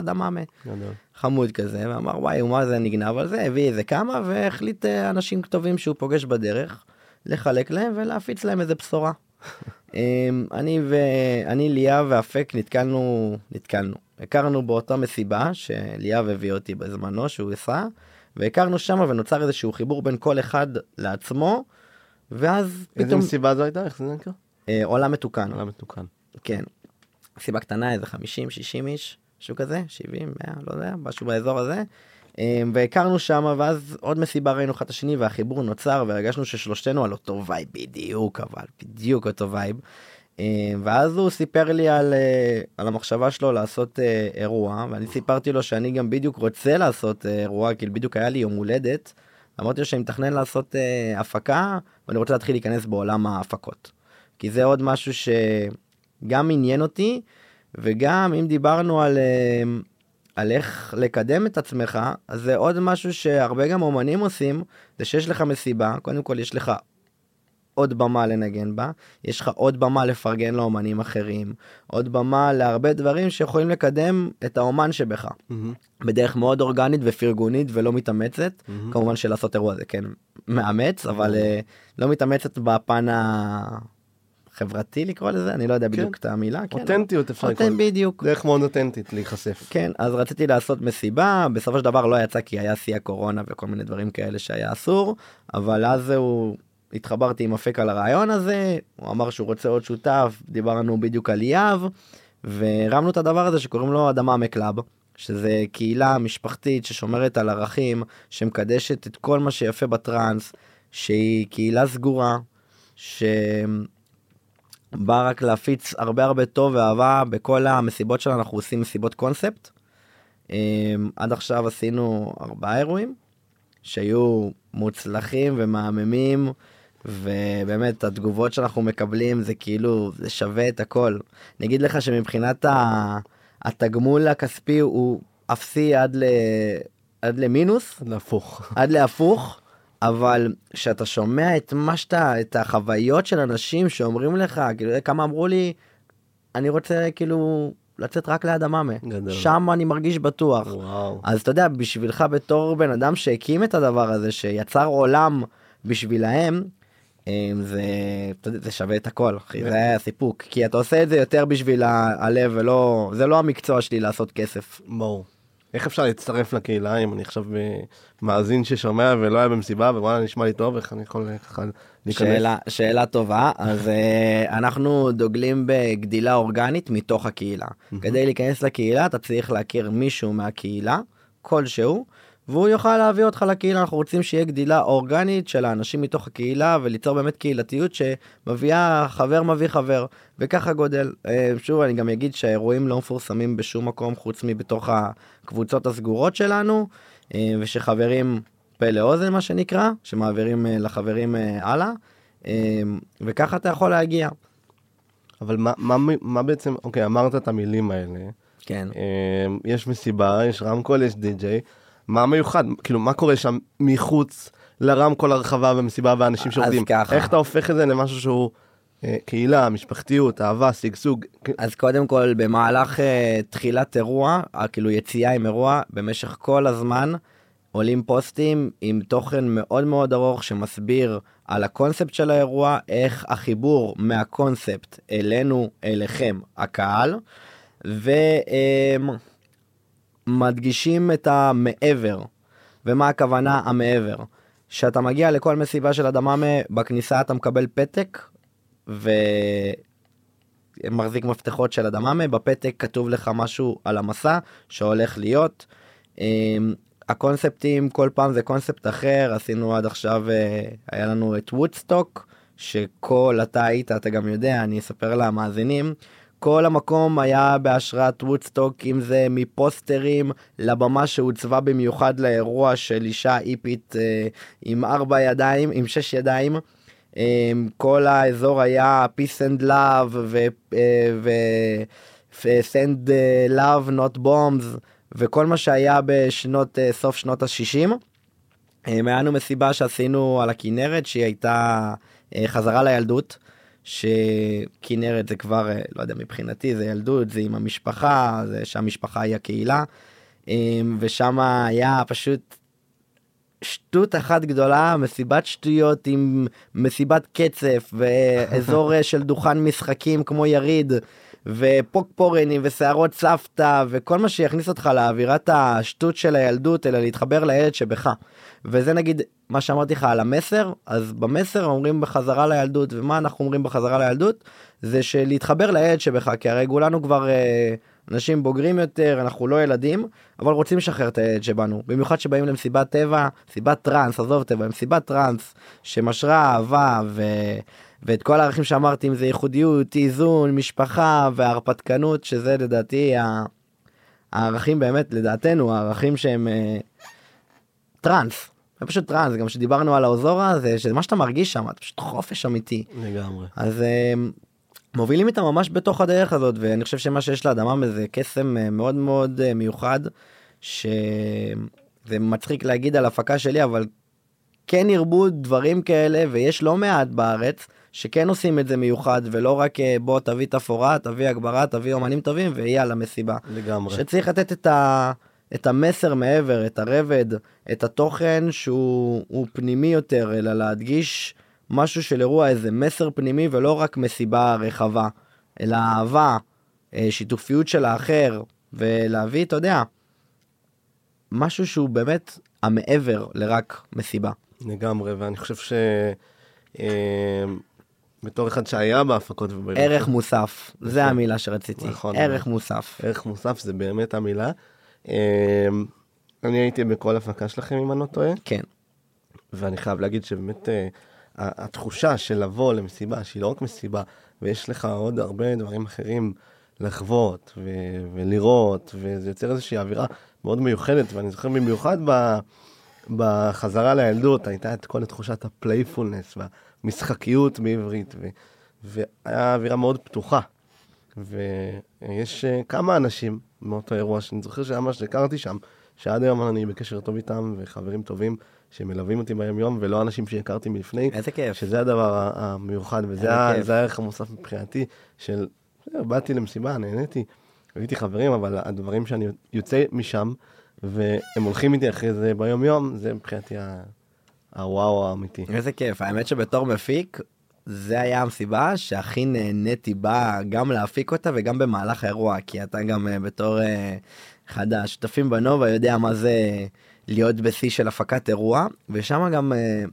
Speaker 1: גדול.
Speaker 4: חמוד כזה, ואמר וואי, מה זה נגנב על זה, הביא איזה כמה, והחליט אה, אנשים טובים שהוא פוגש בדרך, לחלק להם ולהפיץ להם איזה בשורה. אמ, אני ואני ליאב ואפק נתקלנו, נתקלנו, הכרנו באותה מסיבה שליאב הביא אותי בזמנו שהוא עשה, והכרנו שם ונוצר איזשהו חיבור בין כל אחד לעצמו, ואז
Speaker 1: איזה
Speaker 4: פתאום
Speaker 1: מסיבה זו הייתה? איך זה נקרא?
Speaker 4: אה, עולם מתוקן,
Speaker 1: עולם מתוקן.
Speaker 4: כן. מסיבה קטנה, איזה 50, 60 איש, משהו כזה, 70, 100, לא יודע, משהו באזור הזה. אמ, והכרנו שם, ואז עוד מסיבה ראינו אחד את השני, והחיבור נוצר, והרגשנו ששלושתנו על אותו vibe בדיוק, אבל בדיוק אותו vibe. אמ, ואז הוא סיפר לי על, אה, על המחשבה שלו לעשות אה, אירוע, ואני סיפרתי לו שאני גם בדיוק רוצה לעשות אה, אירוע, כי בדיוק היה לי יום הולדת. אמרתי לו שאני מתכנן לעשות הפקה, ואני רוצה להתחיל להיכנס בעולם ההפקות. כי זה עוד משהו שגם עניין אותי, וגם אם דיברנו על, אה, על איך לקדם את עצמך, אז זה עוד משהו שהרבה גם אומנים עושים, זה שיש לך מסיבה, קודם כל יש לך עוד במה לנגן בה, יש לך עוד במה לפרגן לאומנים אחרים, עוד במה להרבה דברים שיכולים לקדם את האומן שבך.
Speaker 1: מהמם,
Speaker 4: בדרך מאוד אורגנית ופרגונית ולא מתאמצת.
Speaker 1: מהמם.
Speaker 4: כמובן שלעשות אירוע זה כן מאמץ, אבל אה, לא מתאמצת בפן החברתי לקרוא לזה, אני לא יודע בדיוק את המילה. כן,
Speaker 1: אותנטיות אפשר לקרוא.
Speaker 4: אותנט בדיוק.
Speaker 1: דרך מאוד אותנטית להיחשף.
Speaker 4: כן, אז רציתי לעשות מסיבה, בסופו של דבר לא יצא כי היה שיא הקורונה וכל מיני דברים כאלה שהיה אסור, אבל אז הוא, התחברתי עם אפק על הרעיון הזה, הוא אמר שהוא רוצה עוד שותף, דיברנו בדיוק על יהב, והרמנו את הדבר הזה שקוראים לו אדמה מקלאב, שזה קהילה משפחתית ששומרת על ערכים, שמקדשת את כל מה שיפה בטראנס, שהיא קהילה סגורה, ש... בא רק להפיץ הרבה הרבה טוב ואהבה בכל המסיבות שלנו אנחנו עושים מסיבות קונספט. אמ, עד עכשיו עשינו ארבעה אירועים שהיו מוצלחים ומהממים ובאמת התגובות שאנחנו מקבלים זה כאילו זה שווה את הכל. אני אגיד לך שמבחינת ה... התגמול הכספי הוא אפסי עד, ל... עד למינוס
Speaker 1: להפוך.
Speaker 4: עד להפוך, אבל כשאתה שומע את מה שאתה, את החוויות של אנשים שאומרים לך, כאילו, כמה אמרו לי, אני רוצה כאילו לצאת רק ליד המאמה,
Speaker 1: גדול.
Speaker 4: שם אני מרגיש בטוח.
Speaker 1: וואו.
Speaker 4: אז אתה יודע, בשבילך בתור בן אדם שהקים את הדבר הזה, שיצר עולם בשבילהם, אה, זה, זה שווה את הכל, אחי, זה היה הסיפוק, כי אתה עושה את זה יותר בשביל הלב ולא, זה לא המקצוע שלי לעשות כסף.
Speaker 1: ברור. איך אפשר להצטרף לקהילה אם אני עכשיו אה, מאזין ששומע ולא היה במסיבה ווואלה נשמע לי טוב איך אני יכול אה, ככה להיכנס?
Speaker 4: שאלה, שאלה טובה, אז uh, אנחנו דוגלים בגדילה אורגנית מתוך הקהילה. כדי להיכנס לקהילה אתה צריך להכיר מישהו מהקהילה, כלשהו, והוא יוכל להביא אותך לקהילה, אנחנו רוצים שיהיה גדילה אורגנית של האנשים מתוך הקהילה וליצור באמת קהילתיות שמביאה חבר מביא חבר, וככה גודל. אה, שוב אני גם אגיד שהאירועים לא מפורסמים בשום מקום חוץ מבתוך הקבוצות הסגורות שלנו, אה, ושחברים פה לאוזן מה שנקרא, שמעבירים אה, לחברים אה, הלאה, אה, וככה אתה יכול להגיע.
Speaker 1: אבל מה, מה, מה בעצם אוקיי אמרת את המילים האלה
Speaker 4: כן.
Speaker 1: יש מסיבה יש רמקול יש די-ג'יי מה מיוחד כאילו מה קורה שם מחוץ לרמקול הרחבה ומסיבה ואנשים שעובדים?
Speaker 4: ככה.
Speaker 1: איך אתה הופך את זה למשהו שהוא אה, קהילה משפחתיות אהבה שגשוג?
Speaker 4: אז קודם כל במהלך uh, תחילת אירוע, כאילו יציאה עם אירוע, במשך כל הזמן עולים פוסטים עם תוכן מאוד מאוד ארוך שמסביר על הקונספט של האירוע, איך החיבור מהקונספט אלינו, אליכם, הקהל, ומדגישים את המעבר. ומה הכוונה המעבר? כשאתה מגיע לכל מסיבה של אדממה, בכניסה אתה מקבל פתק, ו... מחזיק מפתחות של הדממה, בפתק כתוב לך משהו על המסע שהולך להיות. אמ, הקונספטים כל פעם זה קונספט אחר עשינו עד עכשיו אה, היה לנו את וודסטוק שכל אתה היית אתה גם יודע אני אספר למאזינים כל המקום היה בהשראת וודסטוק אם זה מפוסטרים לבמה שהוצבה במיוחד לאירוע של אישה איפית אה, עם ארבע ידיים עם שש ידיים. אה, כל האזור היה peace and love ו... אה, ו... send אה, love not bombs וכל מה שהיה בשנות אה, סוף שנות ה-60. היה לנו מסיבה שעשינו על הכנרת שהיא הייתה אה, חזרה לילדות. שכנרת זה כבר אה, לא יודע מבחינתי זה ילדות זה עם המשפחה זה שהמשפחה היא הקהילה. ושם היה פשוט שטות אחת גדולה מסיבת שטויות עם מסיבת קצף ואזור של דוכן משחקים כמו יריד ופוקפורנים ושערות סבתא וכל מה שיכניס אותך לאווירת השטות של הילדות אלא להתחבר לילד שבך. וזה נגיד מה שאמרתי לך על המסר אז במסר אומרים בחזרה לילדות ומה אנחנו אומרים בחזרה לילדות זה שלהתחבר לילד שבך כי הרי כולנו כבר אה, אנשים בוגרים יותר אנחנו לא ילדים אבל רוצים לשחרר את הילד שבנו במיוחד שבאים למסיבת טבע מסיבת טראנס עזוב טבע מסיבת טראנס שמשרה אהבה ו... ואת כל הערכים שאמרתי אם זה ייחודיות איזון משפחה והרפתקנות שזה לדעתי הערכים באמת לדעתנו הערכים שהם אה, טראנס. זה פשוט טראנס גם שדיברנו על האוזורה זה שזה מה שאתה מרגיש שם אתה פשוט חופש אמיתי
Speaker 1: לגמרי.
Speaker 4: אז אה, מובילים איתה ממש בתוך הדרך הזאת ואני חושב שמה שיש לאדמה זה קסם אה, מאוד מאוד מיוחד שזה מצחיק להגיד על הפקה שלי אבל כן ירבו דברים כאלה ויש לא מעט בארץ שכן עושים את זה מיוחד ולא רק אה, בוא תביא תפאורה תביא הגברה תביא אומנים טובים ויאללה מסיבה.
Speaker 1: לגמרי.
Speaker 4: שצריך לתת את, ה, את המסר מעבר את הרבד את התוכן שהוא הוא פנימי יותר אלא להדגיש משהו של אירוע איזה מסר פנימי ולא רק מסיבה רחבה אלא אהבה אה, שיתופיות של האחר ולהביא אתה יודע משהו שהוא באמת המעבר לרק מסיבה.
Speaker 1: לגמרי, ואני חושב ש... בתור אחד שהיה בהפקות ובאמת...
Speaker 4: ערך מוסף, זה המילה שרציתי,
Speaker 1: נכון.
Speaker 4: ערך מוסף.
Speaker 1: ערך מוסף זה באמת המילה. אה, אני הייתי בכל הפקה שלכם אם אני לא טועה,
Speaker 4: כן,
Speaker 1: ואני חייב להגיד שבאמת אה, התחושה של לבוא למסיבה שהיא לא רק מסיבה, ויש לך עוד הרבה דברים אחרים לחוות ו- ולראות, וזה יוצר איזושהי אווירה מאוד מיוחדת, ואני זוכר במיוחד ב- בחזרה לילדות, הייתה את כל תחושת הפלייפולנס והמשחקיות בעברית, ו- והיה אווירה מאוד פתוחה. ויש אה, כמה אנשים מאותו אירוע שאני זוכר שממש הכרתי שם, שעד היום אני בקשר טוב איתם, וחברים טובים שמלווים אותי ביום יום, ולא אנשים שהכרתי מלפני,
Speaker 4: איזה כיף.
Speaker 1: שזה הדבר המיוחד, וזה הערך המוסף מבחינתי, של "אה, באתי למסיבה, נהניתי, ראיתי חברים, אבל הדברים שאני יוצא משם, והם הולכים איתי אחרי זה ביום יום, זה מבחינתי ה- הוואו האמיתי.
Speaker 4: איזה כיף, האמת שבתור מפיק, זה היה המסיבה שהכי נהניתי בה גם להפיק אותה וגם במהלך האירוע, כי אתה גם אה, בתור אה, אחד השותפים בנובה יודע מה זה להיות בשיא של הפקת אירוע, ושם גם, אה,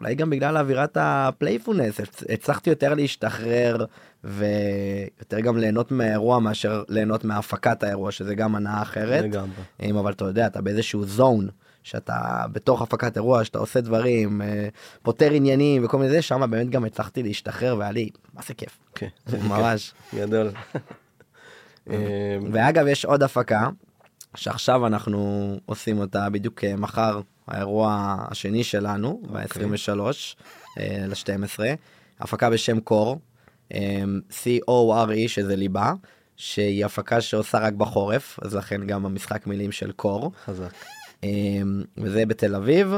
Speaker 4: אולי גם בגלל אווירת הפלייפולנס, הצ- הצלחתי יותר להשתחרר ויותר גם ליהנות מהאירוע מאשר ליהנות מהפקת האירוע, שזה גם הנאה אחרת.
Speaker 1: לגמרי.
Speaker 4: אם אבל אתה יודע אתה באיזשהו זון שאתה בתוך הפקת אירוע שאתה עושה דברים אה, פותר עניינים וכל מיני זה שם באמת גם הצלחתי להשתחרר והיה לי מה זה כיף
Speaker 1: כן.
Speaker 4: ממש
Speaker 1: גדול. אה,
Speaker 4: ואגב יש עוד הפקה שעכשיו אנחנו עושים אותה בדיוק אה, מחר האירוע השני שלנו ב-23 ל-12 הפקה בשם קור C-O-R-E שזה ליבה שהיא הפקה שעושה רק בחורף אז לכן גם המשחק מילים של קור.
Speaker 1: חזק.
Speaker 4: אמ, וזה בתל אביב.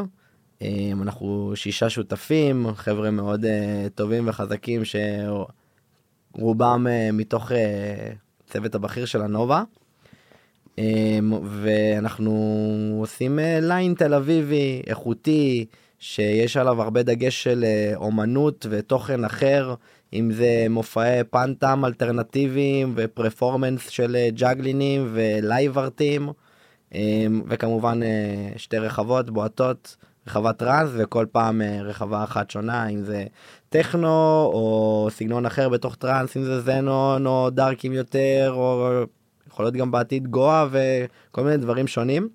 Speaker 4: אמ, אנחנו שישה שותפים, חבר'ה מאוד אה, טובים וחזקים שרובם אה, מתוך אה, צוות הבכיר של הנובה. אמ, ואנחנו עושים line תל אביבי איכותי שיש עליו הרבה דגש של אומנות ותוכן אחר אם זה מופעי פנטאם אלטרנטיביים ו performance של אה, juggling ים ו live art ים. אמ, וכמובן אה, שתי רחבות בועטות רחבת טראנס וכל פעם אה, רחבה אחת שונה אם זה טכנו או סגנון אחר בתוך טראנס אם זה זנון או דארקים יותר או יכול להיות גם בעתיד גואה וכל מיני דברים שונים.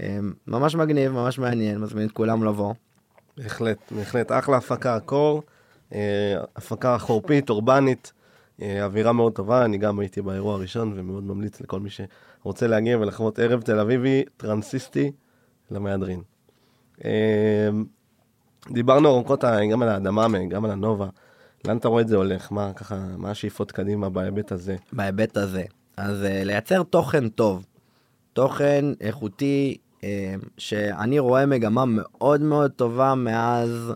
Speaker 4: אה, ממש מגניב ממש מעניין מזמין את כולם לבוא.
Speaker 1: בהחלט, בהחלט, אחלה הפקה, קור, הפקה חורפית, אורבנית, אה, אווירה מאוד טובה, אני גם הייתי באירוע הראשון ומאוד ממליץ לכל מי שרוצה להגיע ולחוות ערב תל אביבי טרנסיסטי למהדרין. אה, דיברנו ארוכות אה, גם על האדמה, גם על הנובה, לאן אתה רואה את זה הולך? מה ככה, מה השאיפות קדימה בהיבט הזה?
Speaker 4: בהיבט הזה. אז uh, לייצר תוכן טוב, תוכן איכותי, uh, שאני רואה מגמה מאוד מאוד טובה מאז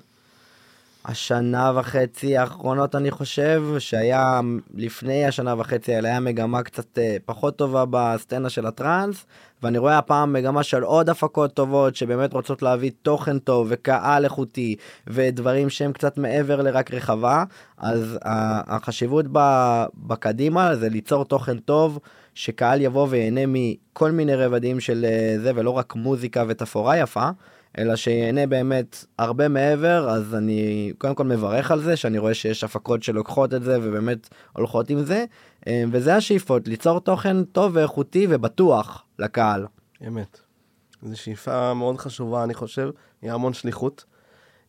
Speaker 4: השנה וחצי האחרונות אני חושב, שהיה לפני השנה וחצי האלה היה מגמה קצת uh, פחות טובה בסצנה של הטראנס, ואני רואה הפעם מגמה של עוד הפקות טובות שבאמת רוצות להביא תוכן טוב וקהל איכותי ודברים שהם קצת מעבר לרק רחבה, אז החשיבות בקדימה זה ליצור תוכן טוב. שקהל יבוא ויהנה מכל מיני רבדים של אה, זה ולא רק מוזיקה ותפאורה יפה אלא שיהנה באמת הרבה מעבר אז אני קודם כל מברך על זה שאני רואה שיש הפקות שלוקחות את זה ובאמת הולכות עם זה אה, וזה השאיפות ליצור תוכן טוב ואיכותי ובטוח לקהל.
Speaker 1: אמת. זו שאיפה מאוד חשובה אני חושב, היא המון שליחות.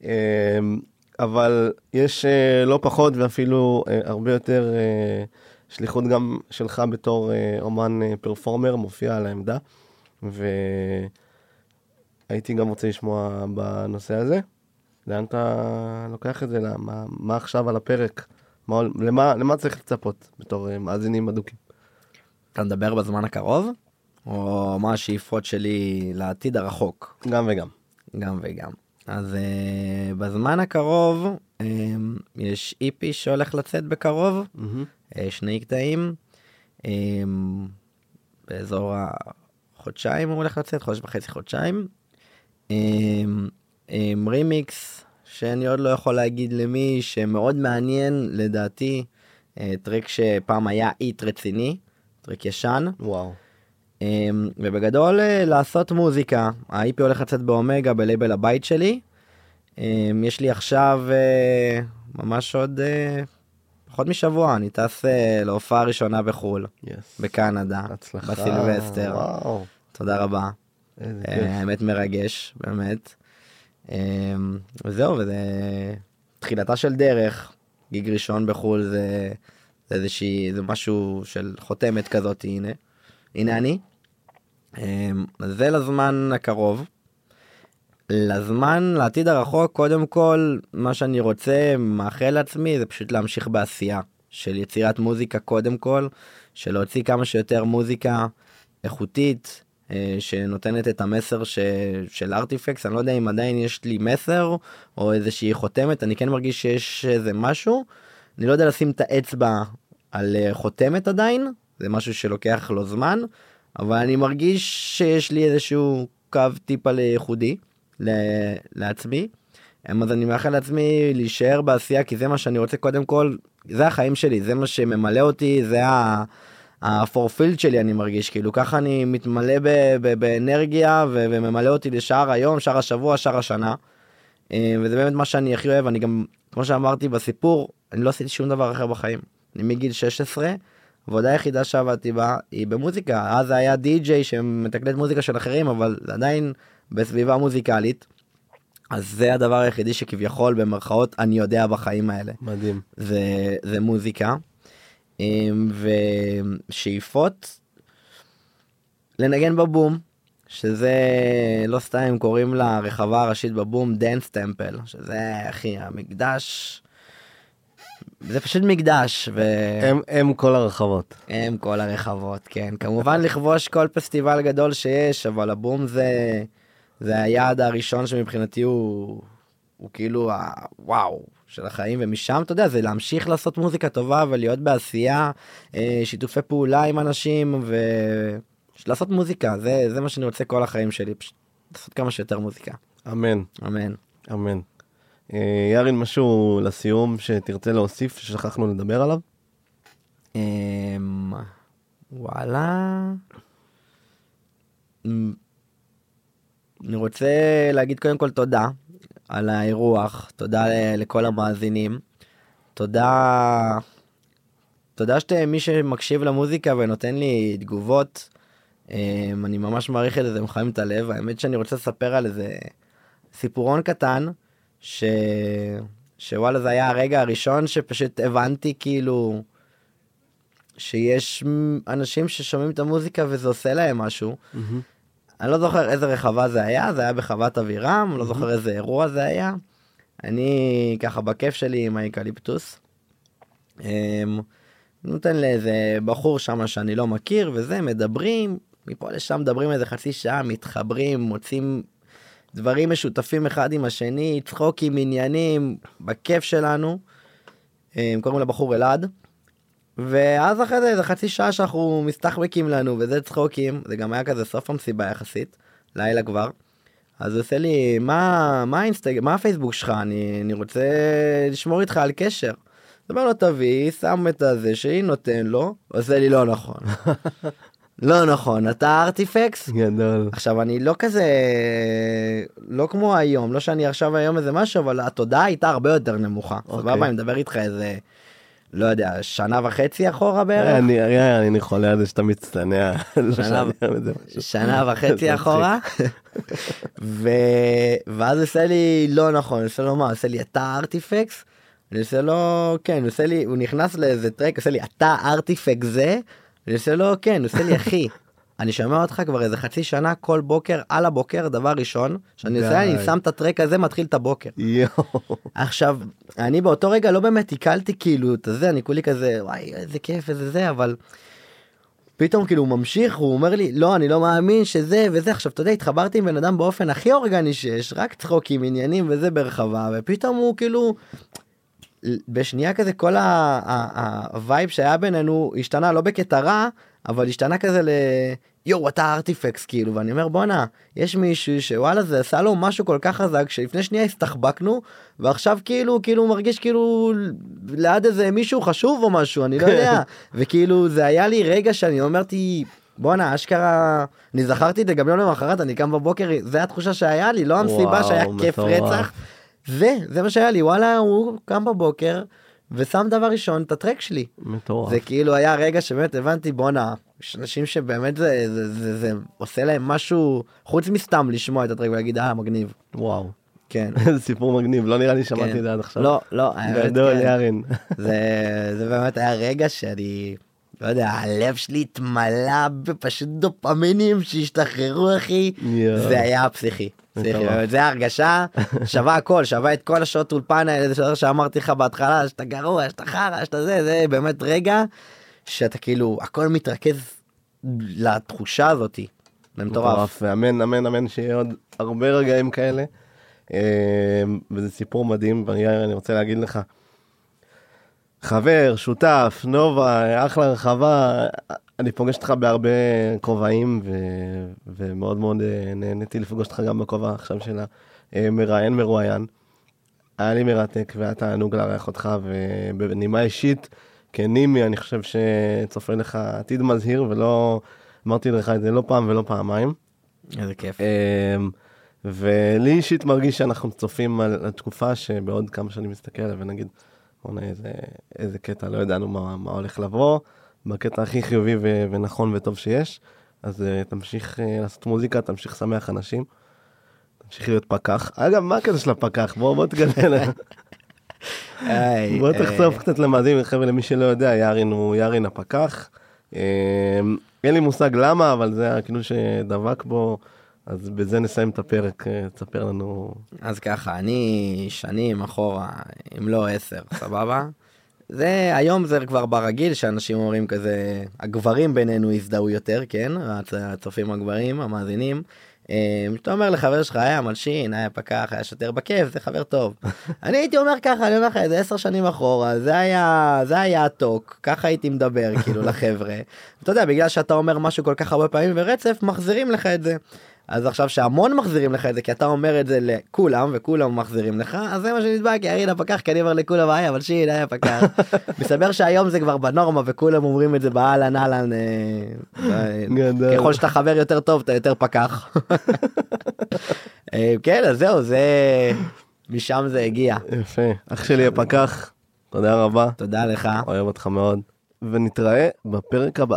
Speaker 1: אה, אבל יש לא פחות ואפילו הרבה יותר שליחות גם שלך בתור אה, אומן אה, פרפורמר, מופיע על העמדה, והייתי גם רוצה לשמוע בנושא הזה. לאן אתה לוקח את זה? למה, מה עכשיו על הפרק? מה, למה, למה צריך לצפות בתור אה, מאזינים אדוקים?
Speaker 4: אתה מדבר בזמן הקרוב? או מה השאיפות שלי לעתיד הרחוק?
Speaker 1: גם וגם.
Speaker 4: גם וגם. אז uh, בזמן הקרוב uh, יש איפי שהולך לצאת בקרוב, mm-hmm. uh, שני קטעים, uh, באזור החודשיים הוא הולך לצאת, חודש וחצי חודשיים. רימיקס שאני עוד לא יכול להגיד למי שמאוד מעניין לדעתי, uh, track שפעם היה hit רציני, track ישן.
Speaker 1: וואו.
Speaker 4: ובגדול אה, לעשות מוזיקה, ה-EP הולך לצאת באומגה בלייבל הבית שלי. יש לי עכשיו אה, ממש עוד אה, פחות משבוע, אני טס להופעה הראשונה בחו"ל, yes. בקנדה,
Speaker 1: הצלחה,
Speaker 4: בסילבסטר.
Speaker 1: וואו.
Speaker 4: תודה רבה. האמת מרגש, באמת. אמ, וזהו, וזה תחילתה של דרך, גיג ראשון בחו"ל זה, זה איזושהי, זה משהו של חותמת כזאת, הנה. הנה אני. אמ, זה לזמן הקרוב. לזמן, לעתיד הרחוק, קודם כל, מה שאני רוצה, מאחל לעצמי, זה פשוט להמשיך בעשייה של יצירת מוזיקה קודם כל, של להוציא כמה שיותר מוזיקה איכותית, אה, שנותנת את המסר ש... של ארטיפקס, אני לא יודע אם עדיין יש לי מסר או איזושהי חותמת, אני כן מרגיש שיש איזה משהו, אני לא יודע לשים את האצבע על אה, חותמת עדיין, זה משהו שלוקח לו זמן, אבל אני מרגיש שיש לי איזשהו קו טיפה לייחודי לעצמי. אז אני מאחל לעצמי להישאר בעשייה כי זה מה שאני רוצה קודם כל, זה החיים שלי, זה מה שממלא אותי, זה הפורפילד שלי אני מרגיש, כאילו ככה אני מתמלא ב- ב- באנרגיה ו- וממלא אותי לשאר היום, שאר השבוע, שאר השנה. אה, וזה באמת מה שאני הכי אוהב, אני גם, כמו שאמרתי בסיפור, אני לא עשיתי שום דבר אחר בחיים. אני מגיל 16 העבודה היחידה שעבדתי בה היא במוזיקה אז היה די.ג'יי שמתקלט מוזיקה של אחרים אבל עדיין בסביבה מוזיקלית. אז זה הדבר היחידי שכביכול במרכאות אני יודע בחיים האלה.
Speaker 1: מדהים.
Speaker 4: זה, זה מוזיקה. אמ, ושאיפות לנגן בבום שזה לא סתם קוראים לה רחבה הראשית בבום Dance Temple שזה אחי המקדש זה פשוט מקדש. ו...
Speaker 1: הם, הם כל הרחבות.
Speaker 4: הם כל הרחבות, כן. כמובן לכבוש כל פסטיבל גדול שיש, אבל הבום זה, זה היעד הראשון שמבחינתי הוא, הוא כאילו הוואו של החיים, ומשם אתה יודע, זה להמשיך לעשות מוזיקה טובה ולהיות בעשייה, אה, שיתופי פעולה עם אנשים, ולעשות מוזיקה, זה, זה מה שאני רוצה כל החיים שלי, פשוט לעשות כמה שיותר מוזיקה.
Speaker 1: אמן.
Speaker 4: אמן.
Speaker 1: אמן. אה, ירין, משהו לסיום שתרצה להוסיף ששכחנו לדבר עליו?
Speaker 4: אמ, וואלה. אני רוצה להגיד קודם כל תודה על האירוח, תודה לכל המאזינים, תודה, תודה שאתם מי שמקשיב למוזיקה ונותן לי תגובות, אמ, אני ממש מעריך את זה, זה מחמם את הלב, האמת שאני רוצה לספר על איזה סיפורון קטן, ש... שוואלה זה היה הרגע הראשון שפשוט הבנתי כאילו שיש אנשים ששומעים את המוזיקה וזה עושה להם משהו. אני לא זוכר איזה רחבה זה היה, זה היה בחוות אבירם, לא זוכר איזה אירוע זה היה. אני ככה בכיף שלי עם האקליפטוס. אמ, נותן לאיזה בחור שם שאני לא מכיר וזה, מדברים, מפה לשם מדברים איזה חצי שעה, מתחברים, מוצאים דברים משותפים אחד עם השני, צחוקים, עניינים, בכיף שלנו. אמ, קוראים לבחור אלעד. ואז אחרי זה איזה חצי שעה שאנחנו מסתחבקים לנו וזה צחוקים, זה גם היה כזה סוף המסיבה יחסית, לילה כבר. אז הוא עושה לי, מה, מה האינסטג... מה הפייסבוק שלך? אני, אני רוצה לשמור איתך על קשר. אז אומר לו, תביא, שם את הזה שהיא נותן לו, עושה לי, לא נכון. לא נכון, אתה ארטיפקס?
Speaker 1: גדול.
Speaker 4: עכשיו אני לא כזה לא כמו היום לא שאני עכשיו היום איזה משהו אבל התודעה הייתה הרבה יותר נמוכה
Speaker 1: אוקיי.
Speaker 4: סבבה אני מדבר איתך איזה לא יודע שנה וחצי אחורה בערך
Speaker 1: אני, אני, אני חולה על זה שאתה מצטנע. לא
Speaker 4: שנה-. שנה וחצי. אחורה ו... ואז עושה לי לא נכון עושה לו מה עושה לי אתה ארטיפקס. אני עושה לו כן הוא עושה לי הוא נכנס לאיזה טרק עושה לי אתה ארטיפקס זה. אני עושה לו כן עושה לי אחי. אני שומע אותך כבר איזה חצי שנה כל בוקר על הבוקר דבר ראשון שאני עושה. אני שם את הטרק הזה מתחיל את הבוקר. עכשיו אני באותו רגע לא באמת עיכלתי כאילו את זה אני כולי כזה וואי איזה כיף איזה זה אבל. פתאום כאילו הוא ממשיך הוא אומר לי לא אני לא מאמין שזה וזה עכשיו אתה יודע התחברתי עם בן אדם באופן הכי אורגני שיש רק צחוקים עניינים וזה ברחבה ופתאום הוא כאילו. בשנייה כזה כל ה vibe שהיה בינינו השתנה לא בקטע רע אבל השתנה כזה ל... יואו אתה Artifex כאילו ואני אומר בואנה יש מישהו שוואלה זה עשה לו משהו כל כך חזק שלפני שנייה הסתחבקנו ועכשיו כאילו כאילו מרגיש כאילו ליד איזה מישהו חשוב או משהו אני לא יודע וכאילו זה היה לי רגע שאני אמרתי בואנה אשכרה אני זכרתי את זה גם יום למחרת אני קם בבוקר זה התחושה שהיה לי לא המסיבה
Speaker 1: וואו,
Speaker 4: שהיה כיף. רצח זה זה מה שהיה לי וואלה הוא קם בבוקר ושם דבר ראשון את הטרק שלי
Speaker 1: מטורף.
Speaker 4: זה כאילו היה רגע שבאמת הבנתי בואנה יש אנשים שבאמת זה, זה, זה, זה עושה להם משהו חוץ מסתם לשמוע את הטרק ולהגיד אה מגניב
Speaker 1: וואו.
Speaker 4: כן.
Speaker 1: איזה סיפור מגניב לא נראה לי שמעתי
Speaker 4: כן.
Speaker 1: את זה עד עכשיו.
Speaker 4: לא לא
Speaker 1: גדול
Speaker 4: כן.
Speaker 1: יארין.
Speaker 4: זה זה באמת היה רגע שאני לא יודע הלב שלי התמלא בפשוט דופמינים שהשתחררו אחי
Speaker 1: יואו.
Speaker 4: זה היה פסיכי. זה הרגשה שווה הכל שווה את כל השעות אולפן האלה זה שאמרתי לך בהתחלה שאתה גרוע שאתה חרא שאתה זה זה באמת רגע שאתה כאילו הכל מתרכז לתחושה הזאתי. מטורף.
Speaker 1: ואמן אמן אמן שיהיה עוד הרבה רגעים כאלה. אה, וזה סיפור מדהים ויאיר אני רוצה להגיד לך. חבר שותף נובה אחלה רחבה אני פוגש אותך בהרבה כובעים ו... ומאוד מאוד אה, נהניתי לפגוש אותך גם בכובע עכשיו של המראיין מרואיין. היה לי מרתק והיה תענוג לארח אותך ובנימה אישית כנימי אני חושב שצופה לך עתיד מזהיר ולא אמרתי לך את זה לא פעם ולא פעמיים.
Speaker 4: איזה כיף.
Speaker 1: אמ, ולי אישית מרגיש שאנחנו צופים על התקופה שבעוד כמה שנים מסתכל עליה ונגיד, בוא'נה איזה, איזה קטע, לא ידענו מה, מה הולך לבוא, בקטע הכי חיובי ו- ונכון וטוב שיש. אז uh, תמשיך uh, לעשות מוזיקה, תמשיך לשמח אנשים, תמשיך להיות פקח. אגב, מה הקטע של הפקח? בוא, בוא תגלה.
Speaker 4: היי,
Speaker 1: בוא
Speaker 4: אה,
Speaker 1: תחשוף קצת למאזינים, חבר'ה, למי שלא יודע, יארין הוא יארין הפקח. אמ, אין לי מושג למה, אבל זה הכינוי שדבק בו, אז בזה נסיים את הפרק, אה, תספר לנו.
Speaker 4: אז ככה אני שנים אחורה אם לא עשר סבבה. זה היום זה כבר ברגיל שאנשים אומרים כזה הגברים בינינו הזדהו יותר כן הצ- הצופים הגברים המאזינים. אה, שאתה אומר לחבר שלך היה מלשין היה פקח היה שוטר בכיף זה חבר טוב. אני הייתי אומר ככה אני אומר לך איזה עשר שנים אחורה זה היה זה היה הטוק ככה הייתי מדבר כאילו לחבר'ה. אתה יודע בגלל שאתה אומר משהו כל כך הרבה פעמים ורצף מחזירים לך את זה. אז עכשיו שהמון מחזירים לך את זה כי אתה אומר את זה לכולם וכולם מחזירים לך אז זה מה שנדבק ירין הפקח כי אני אומר לכולם היי אבל שין היה פקח. מסתבר שהיום זה כבר בנורמה וכולם אומרים את זה באהלן אהלן אה. ככל שאתה חבר יותר טוב אתה יותר פקח. אה, כן אז זהו זה משם זה הגיע
Speaker 1: יפה. אח שלי הפקח, תודה רבה.
Speaker 4: תודה לך
Speaker 1: אוהב אותך מאוד. ונתראה בפרק הבא.